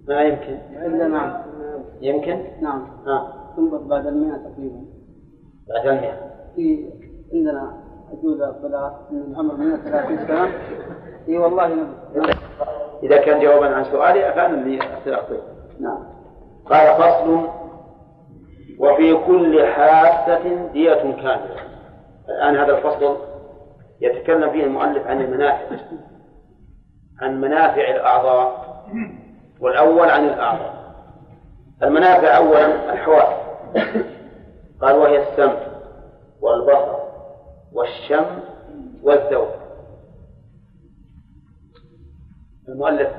ما يمكن. إلا نعم. يمكن؟ نعم. ها تنبت بعد المئة تقريبا. بعد المئة. في عندنا عجوزة بلغ من عمر 130 سنة. إي والله نبت إذا كان جوابا عن سؤالي فأنا اللي أخطئ نعم. قال فصل وفي كل حاسة دية كاملة. الآن هذا الفصل يتكلم فيه المؤلف عن المنافع عن منافع الأعضاء. والأول عن الأعضاء المنافع أولا الحواس قال وهي السمع والبصر والشم والذوق. المؤلف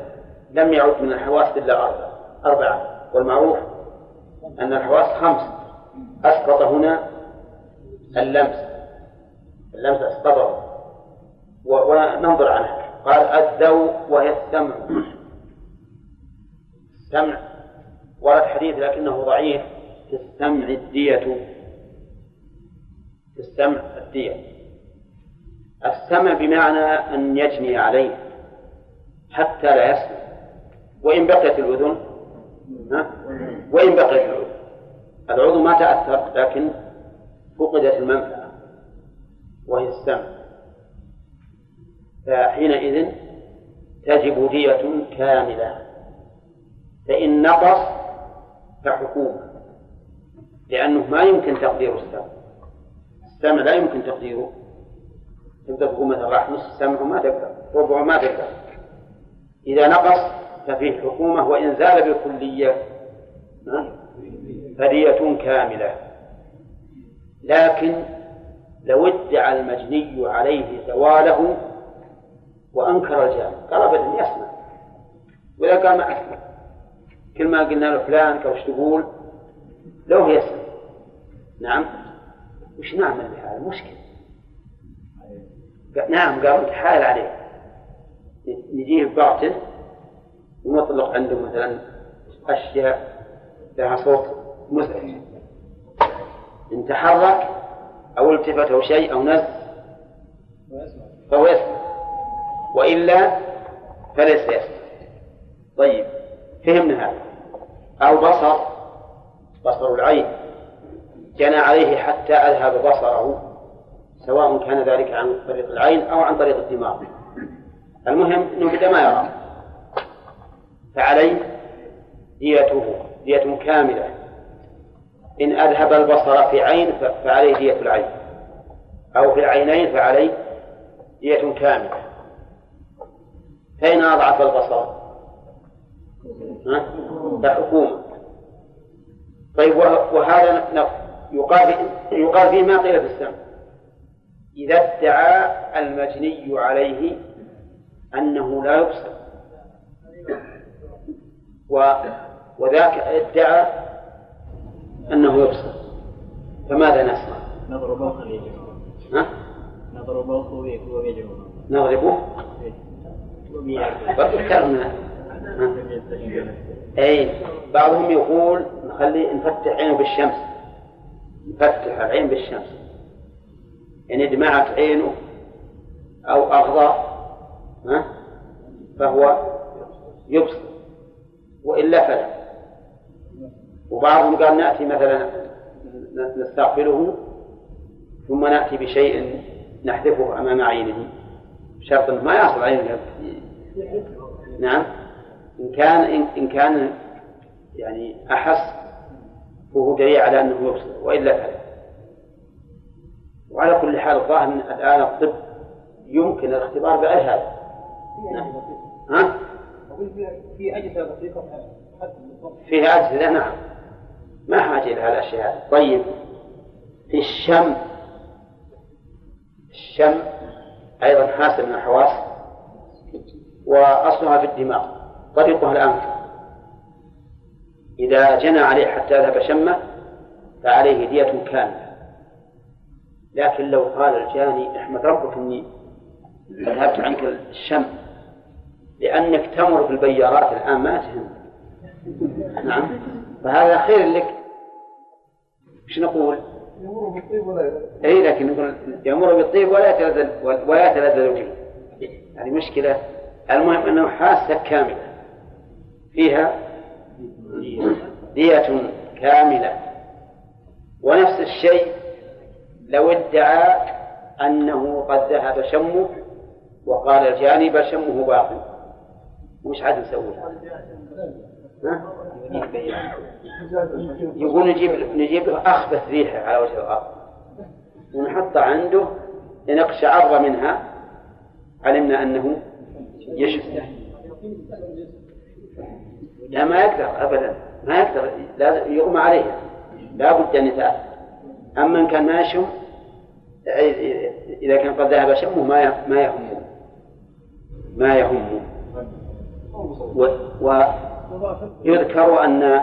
لم يعد من الحواس إلا أربعة. أربعة. والمعروف أن الحواس خمس. أسقط هنا اللمس. اللمس أسقطه. وننظر عنه قال الذوق وهي السمع. السمع ورد حديث لكنه ضعيف في السمع الدية. في السمع الدية. السمع بمعنى أن يجني عليه حتى لا يسمع. وإن بقيت الأذن؟ وإن بقيت العضو العضو ما تأثر لكن فقدت المنفعة وهي السمع. فحينئذ تجب دية كاملة. فإن نقص فحكومة لأنه ما يمكن تقدير السمع السمع لا يمكن تقديره. تقدر تقول مثلا راح نصف السمع وما تقدر ربع ما تقدر. إذا نقص ففيه حكومة وإن زال بالكلية فدية كاملة. لكن لو ادعى المجني عليه زواله وأنكر الجاني قال أبدا يسمع. ولا قال ما أسمع. كل ما قلنا له فلان وش تقول لو يسمع نعم؟ وش نعمل بهذا؟ مشكلة. نعم قال حال عليه. نجيه ببعته ونطلق عنده مثلا أشياء لها صوت مزعج. إن تحرك أو التفت أو شيء أو نزل. فهو يسمع. وإلا فليس يسمع. طيب فهمنا هذا. أو بصر بصر العين جنى عليه حتى أذهب بصره سواء كان ذلك عن طريق العين أو عن طريق الدماغ. المهم أنه بدا ما يرى فعليه ديته دية كاملة. إن أذهب البصر في عين فعليه دية العين. أو في العينين فعليه دية كاملة. فإن أضعف البصر فحكومة طيب وهذا يقال يقال فيه ما قيل في السمع إذا ادعى المجني عليه أنه لا يبصر وذاك ادعى أنه يبصر فماذا نصنع؟ نضرب ها؟ نضربه؟ وبيجه نضربه فكرنا أي بعضهم يقول نخلي نفتح عينه بالشمس. نفتح العين بالشمس. يعني دمعت عينه أو أغضى؟ فهو يبصر. وإلا فلا. وبعضهم قال نأتي مثلا نستقبله ثم نأتي بشيء نحذفه أمام عينه. شرط ما يصل عينه. نعم؟ إن كان إن كان يعني أحس فهو دليل على أنه يبصر وإلا فلا. وعلى كل حال الظاهر أن الآن الطب يمكن الاختبار بغير هذا. نعم. ها؟ في أجهزة دقيقة فيها أجهزة نعم. ما حاجة إلى هذه الأشياء. طيب. في الشم. الشم أيضا حاسة من الحواس وأصلها في الدماغ. طريقها الأنف إذا جنى عليه حتى ذهب شمه فعليه دية كاملة. لكن لو قال الجاني أحمد ربك إني ذهبت عنك الشم لأنك تمر بالبيارات الآن ما تهم. نعم. فهذا خير لك. إيش نقول؟ يمر بالطيب ولا اي لكن نقول يمر بالطيب ولا يتلذذ ولا يتلذذ به. هذه مشكلة. المهم أنه حاسة كاملة. فيها دية كاملة. ونفس الشيء لو ادعى أنه قد ذهب شمه وقال الجاني بل شمه باق وش عاد نسوي؟ يقول نجيب نجيب له أخبث ريحة على وجه الأرض. ونحطها عنده لنقشعر منها. علمنا أنه يشبه لا ما يقدر أبدا. ما يقدر لازم يغمى عليه. لا بد أن يتأثر أما إن كان ما يشم إذا كان قد ذهب شمه ما ما يهمه. ما يهمه. ويذكر أن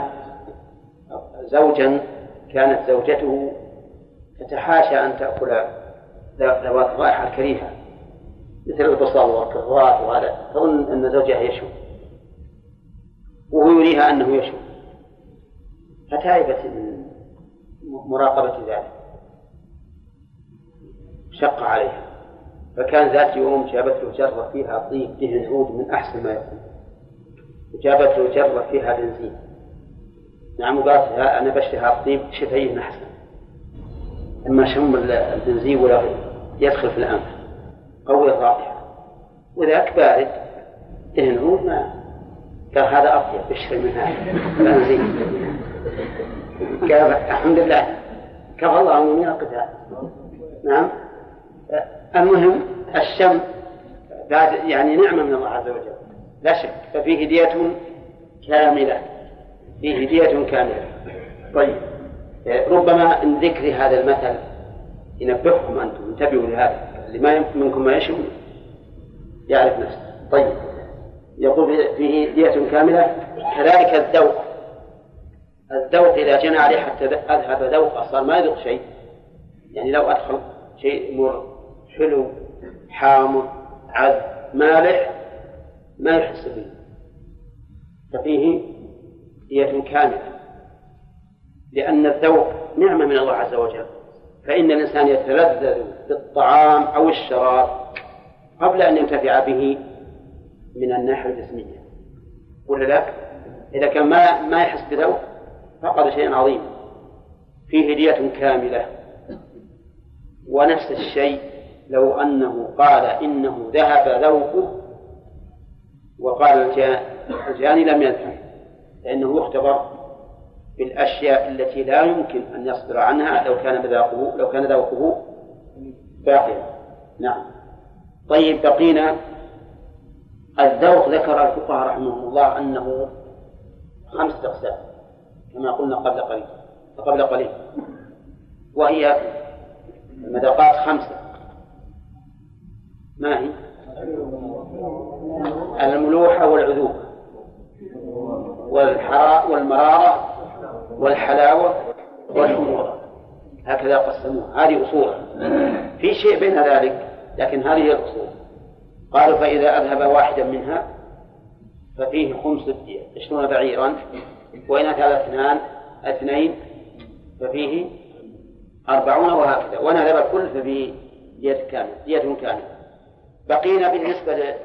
زوجا كانت زوجته تتحاشى أن تأكل ذوات الرائحة الكريهة مثل البصل والكرات وهذا. تظن أن زوجها يشم. وهو يريها أنه يشم فتعبت من مراقبة ذلك. شق عليها. فكان ذات يوم جابت له جرة فيها طيب دهن عود من أحسن ما يكون. وجابت له جرة فيها بنزين. نعم وقالت لها أنا بشتهى الطيب شفيه أحسن. أما شم البنزين ولا يدخل في الأنف. قوي الرائحة. وذاك بارد. دهنه ما قال هذا أطيب اشتري من هذا. بنزين قال الحمد لله. كفى الله من القتال نعم. المهم الشم بعد يعني نعمة من الله عز وجل. لا شك. ففيه هدية كاملة. فيه هدية كاملة. طيب. ربما من ذكر هذا المثل ينبهكم أنتم. انتبهوا لهذا. اللي ما منكم ما يشم يعرف نفسه. طيب. يقول فيه هدية كاملة كذلك الذوق. الذوق إذا جنى عليه حتى أذهب ذوق صار ما يذوق شيء. يعني لو أدخل شيء مر حلو حامض عذب مالح ما يحس به. ففيه هدية كاملة. لأن الذوق نعمة من الله عز وجل. فإن الإنسان يتلذذ بالطعام أو الشراب قبل أن ينتفع به من الناحية الجسمية. ولا لا؟ إذا كان ما ما يحس بذوق فقد شيئا عظيما فيه هدية كاملة. ونفس الشيء لو أنه قال إنه ذهب ذوقه وقال الجاني لم يذهب لأنه يختبر بالأشياء التي لا يمكن أن يصدر عنها لو كان ذوقه لو كان ذوقه باقيا. نعم. طيب بقينا الذوق ذكر الفقهاء رحمهم الله أنه خمسة أقسام كما قلنا قبل قليل قبل قليل. وهي المذاقات خمسة. ما هي؟ الملوحة والعذوبة والحراء والمرارة والحلاوة والحموضة هكذا قسموها. هذه أصول في شيء بين ذلك لكن هذه هي الأصول. قالوا فإذا أذهب واحدا منها ففيه خمس الدية عشرون بعيرا. وإن أتى اثنان اثنين ففيه أربعون وهكذا. وإن أذهب الكل ففيه دية كاملة دية كاملة. بقينا بالنسبة